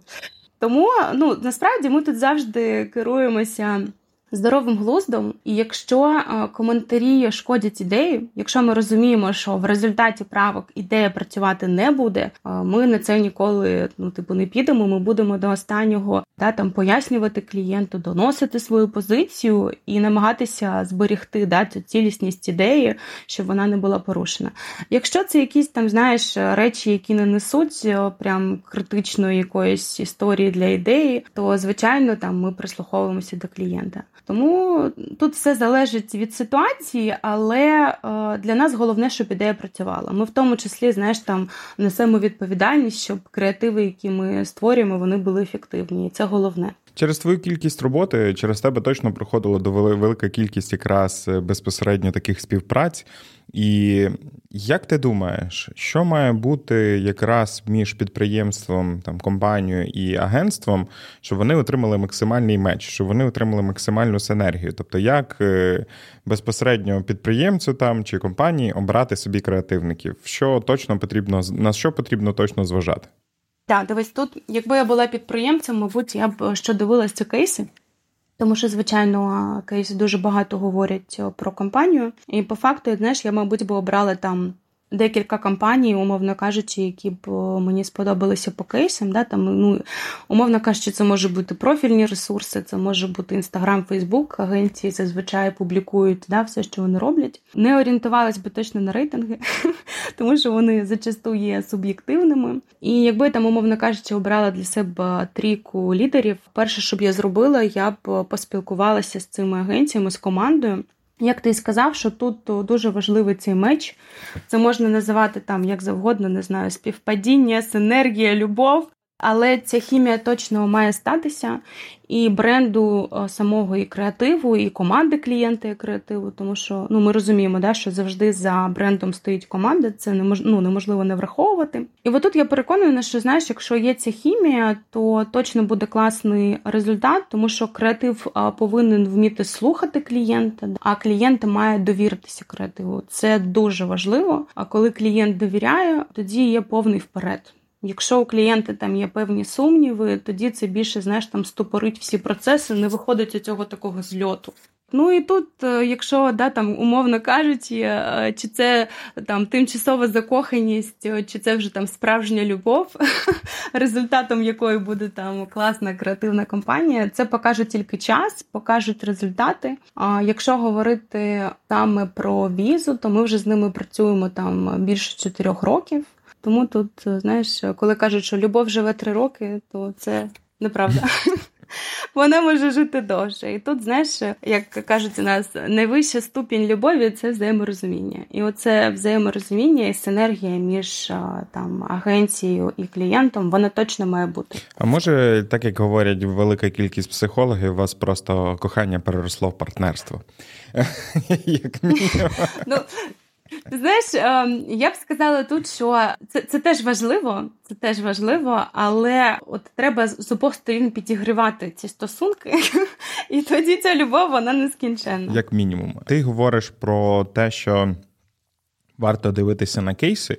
Тому ну насправді ми тут завжди керуємося здоровим глуздом, і якщо е, коментарі шкодять ідеї, якщо ми розуміємо, що в результаті правок ідея працювати не буде, е, ми на це ніколи ну типу не підемо. Ми будемо до останнього да, там пояснювати клієнту, доносити свою позицію і намагатися зберегти да, цю цілісність ідеї, щоб вона не була порушена. Якщо це якісь там, знаєш, речі, які не несуть е, прям критичної якоїсь історії для ідеї, то звичайно там ми прислуховуємося до клієнта. Тому тут все залежить від ситуації, але е, для нас головне, щоб ідея працювала. Ми в тому числі, знаєш, там несемо відповідальність, щоб креативи, які ми створюємо, вони були ефективні. І це головне. Через твою кількість роботи, через тебе точно проходило до велика кількість якраз е, безпосередньо таких співпраць. І як ти думаєш, що має бути якраз між підприємством, там компанією і агентством, щоб вони отримали максимальний меч, щоб вони отримали максимальну синергію? Тобто, як е, безпосередньо підприємцю там чи компанії обрати собі креативників? Що точно потрібно на що потрібно точно зважати? Так, дивись, тут, якби я була підприємцем, мабуть, я б що дивилася ці кейси. Тому що, звичайно, кейси дуже багато говорять про компанію. І по факту, знаєш, я, мабуть, би обрала там декілька компаній, умовно кажучи, які б мені сподобалися по кейсам. Да, там, ну, Умовно кажучи, це може бути профільні ресурси, це може бути Інстаграм, Фейсбук. Агенції зазвичай публікують да, все, що вони роблять. Не орієнтувалась би точно на рейтинги, тому що вони зачасту є суб'єктивними. І якби там, умовно кажучи, обрала для себе трійку лідерів, перше, що б я зробила, я б поспілкувалася з цими агенціями, з командою. Як ти сказав, що тут дуже важливий цей меч. Це можна називати там як завгодно, не знаю, співпадіння, синергія, любов. Але ця хімія точно має статися і бренду е, самого і креативу, і команди клієнта і креативу, тому що ну ми розуміємо, да, що завжди за брендом стоїть команда, це немож, ну, неможливо не враховувати. І отут я переконана, що знаєш, якщо є ця хімія, то точно буде класний результат, тому що креатив е, повинен вміти слухати клієнта, а клієнт має довіритися креативу. Це дуже важливо. А коли клієнт довіряє, тоді є повний вперед. Якщо у клієнта там є певні сумніви, тоді це більше знаєш, там стопорить всі процеси, не виходить у цього такого зльоту. Ну і тут, е, якщо да, там умовно кажучи, е, чи це там тимчасова закоханість, е, чи це вже там справжня любов, результатом якої буде там класна креативна компанія, це покаже тільки час, покажуть результати. А якщо говорити саме про візу, то ми вже з ними працюємо там більше чотирьох років. Тому тут, е, знаєш, коли кажуть, що любов живе три роки, то це неправда. Вона може жити довше. І тут, знаєш, як кажуть у нас, найвища ступінь любові це взаєморозуміння. І оце взаєморозуміння і синергія між там агенцією і клієнтом, вона точно має бути. А може, так як говорять велика кількість психологів, у вас просто кохання переросло в партнерство? Ну, Ти знаєш, ем, я б сказала тут, що це це теж важливо, це теж важливо, але от треба з обох сторін підігрівати ці стосунки, і тоді ця любов вона нескінченна. Як мінімум, ти говориш про те, що варто дивитися на кейси.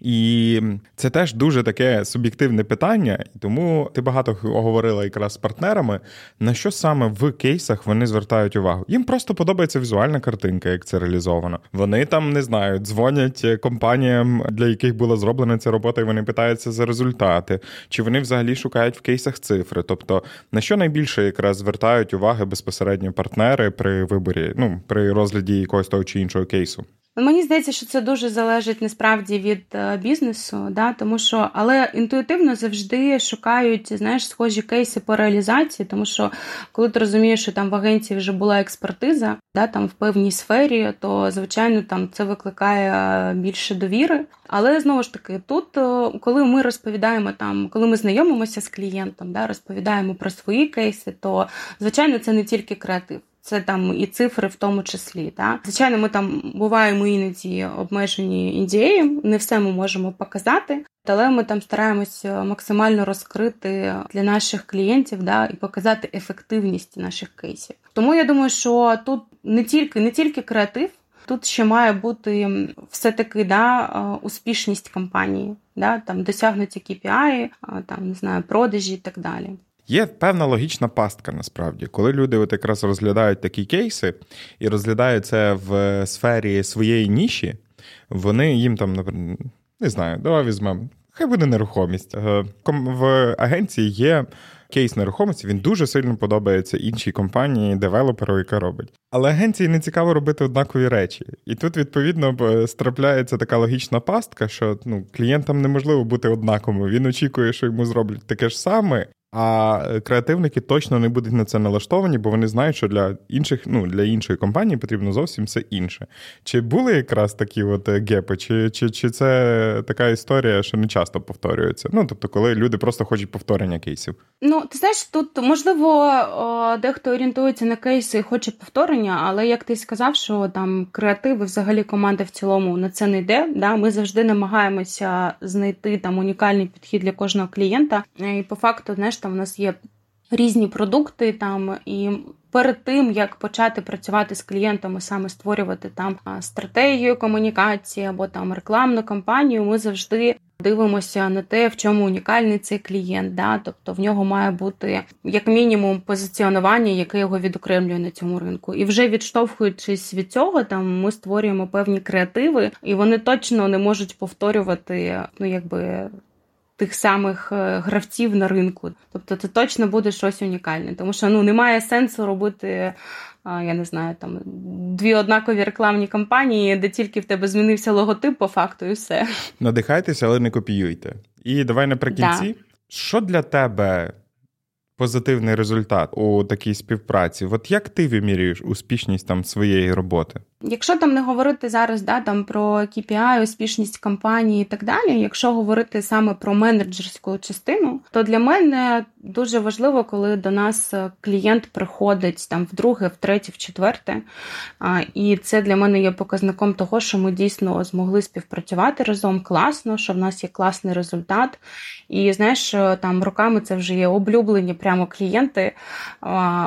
І це теж дуже таке суб'єктивне питання, тому ти багато говорила якраз з партнерами, на що саме в кейсах вони звертають увагу. Їм просто подобається візуальна картинка, як це реалізовано. Вони там не знаю, дзвонять компаніям, для яких була зроблена ця робота, і вони питаються за результати, чи вони взагалі шукають в кейсах цифри. Тобто на що найбільше якраз звертають уваги безпосередньо партнери при виборі, ну при розгляді якогось того чи іншого кейсу. Мені здається, що це дуже залежить насправді від е, бізнесу, да, тому що але інтуїтивно завжди шукають знаєш, схожі кейси по реалізації, тому що коли ти розумієш, що там в агенції вже була експертиза, да, там в певній сфері, то звичайно там це викликає е, більше довіри. Але знову ж таки, тут, е, коли ми розповідаємо там, коли ми знайомимося з клієнтом, да, розповідаємо про свої кейси, то звичайно це не тільки креатив. Це там і цифри в тому числі. Так? Звичайно, ми там буваємо іноді обмежені індією, не все ми можемо показати, але ми там стараємося максимально розкрити для наших клієнтів да, і показати ефективність наших кейсів. Тому я думаю, що тут не тільки не тільки креатив, тут ще має бути все-таки да, успішність компанії, да, там досягнуті KPI, там не знаю, продажі і так далі. Є певна логічна пастка насправді, коли люди от якраз розглядають такі кейси і розглядають це в сфері своєї ніші, вони їм там, не знаю, давай візьмемо. Хай буде нерухомість. Е, в агенції є кейс нерухомості, він дуже сильно подобається іншій компанії, девелоперу, яка робить. Але агенції не цікаво робити однакові речі. І тут, відповідно, страпляється така логічна пастка, що ну, клієнтам неможливо бути однаковим. Він очікує, що йому зроблять таке ж саме, а креативники точно не будуть на це налаштовані, бо вони знають, що для інших, ну для іншої компанії потрібно зовсім все інше. Чи були якраз такі от е, гепи, чи чи, чи це така історія, що не часто повторюється? Ну тобто, коли люди просто хочуть повторення кейсів? Ну ти знаєш, тут можливо дехто орієнтується на кейси і хоче повторення, але як ти сказав, що там креативи, взагалі команда в цілому на це не йде. Да? Ми завжди намагаємося знайти там унікальний підхід для кожного клієнта, і по факту, знаєш там у нас є різні продукти там і. Перед тим як почати працювати з клієнтами, саме створювати там стратегію комунікації або там рекламну кампанію, ми завжди дивимося на те, в чому унікальний цей клієнт. Да? Тобто в нього має бути як мінімум позиціонування, яке його відокремлює на цьому ринку. І вже відштовхуючись від цього, там ми створюємо певні креативи, і вони точно не можуть повторювати, ну якби тих самих е, гравців на ринку. Тобто це точно буде щось унікальне, тому що ну немає сенсу робити. Я не знаю, там дві однакові рекламні кампанії, де тільки в тебе змінився логотип по факту, і все. Надихайтеся, але не копіюйте. І давай наприкінці, да. що для тебе позитивний результат у такій співпраці? От як ти вимірюєш успішність там своєї роботи? Якщо там не говорити зараз да, там про KPI, успішність компанії і так далі, якщо говорити саме про менеджерську частину, то для мене дуже важливо, коли до нас е, клієнт приходить там вдруге, втретє, в четверте. І це для мене є показником того, що ми дійсно змогли співпрацювати разом класно, що в нас є класний результат. І знаєш, е, там роками це вже є облюблені прямо клієнти,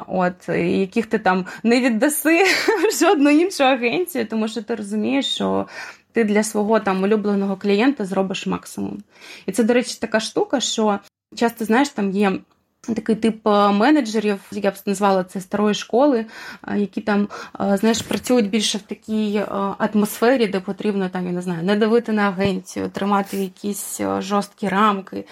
от яких ти там не віддаси жодну іншу агенцію, тому що ти розумієш, що ти для свого там улюбленого клієнта зробиш максимум. І це, до речі, така штука, що часто знаєш, там є. Такий тип е, менеджерів, я б назвала це старої школи, е, які там е, знаєш, працюють більше в такій атмосфері, де потрібно там, я не знаю, не давити на агенцію, тримати якісь жорсткі рамки.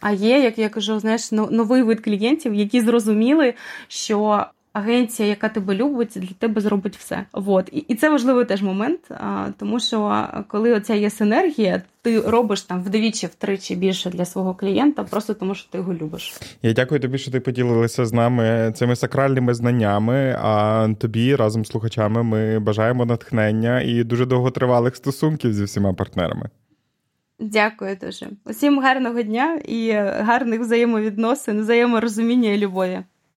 А є, як я кажу, знаєш, новий вид клієнтів, які зрозуміли, що агенція, яка тебе любить, для тебе зробить все. Вот. І і це важливий теж момент, а, тому що коли оця є синергія, ти робиш там вдвічі, втричі більше для свого клієнта, просто тому що ти його любиш. Я дякую тобі, що ти поділилася з нами цими сакральними знаннями. А тобі разом з слухачами ми бажаємо натхнення і дуже довготривалих стосунків зі всіма партнерами. Дякую дуже. Усім гарного дня і гарних взаємовідносин, взаєморозуміння і любові.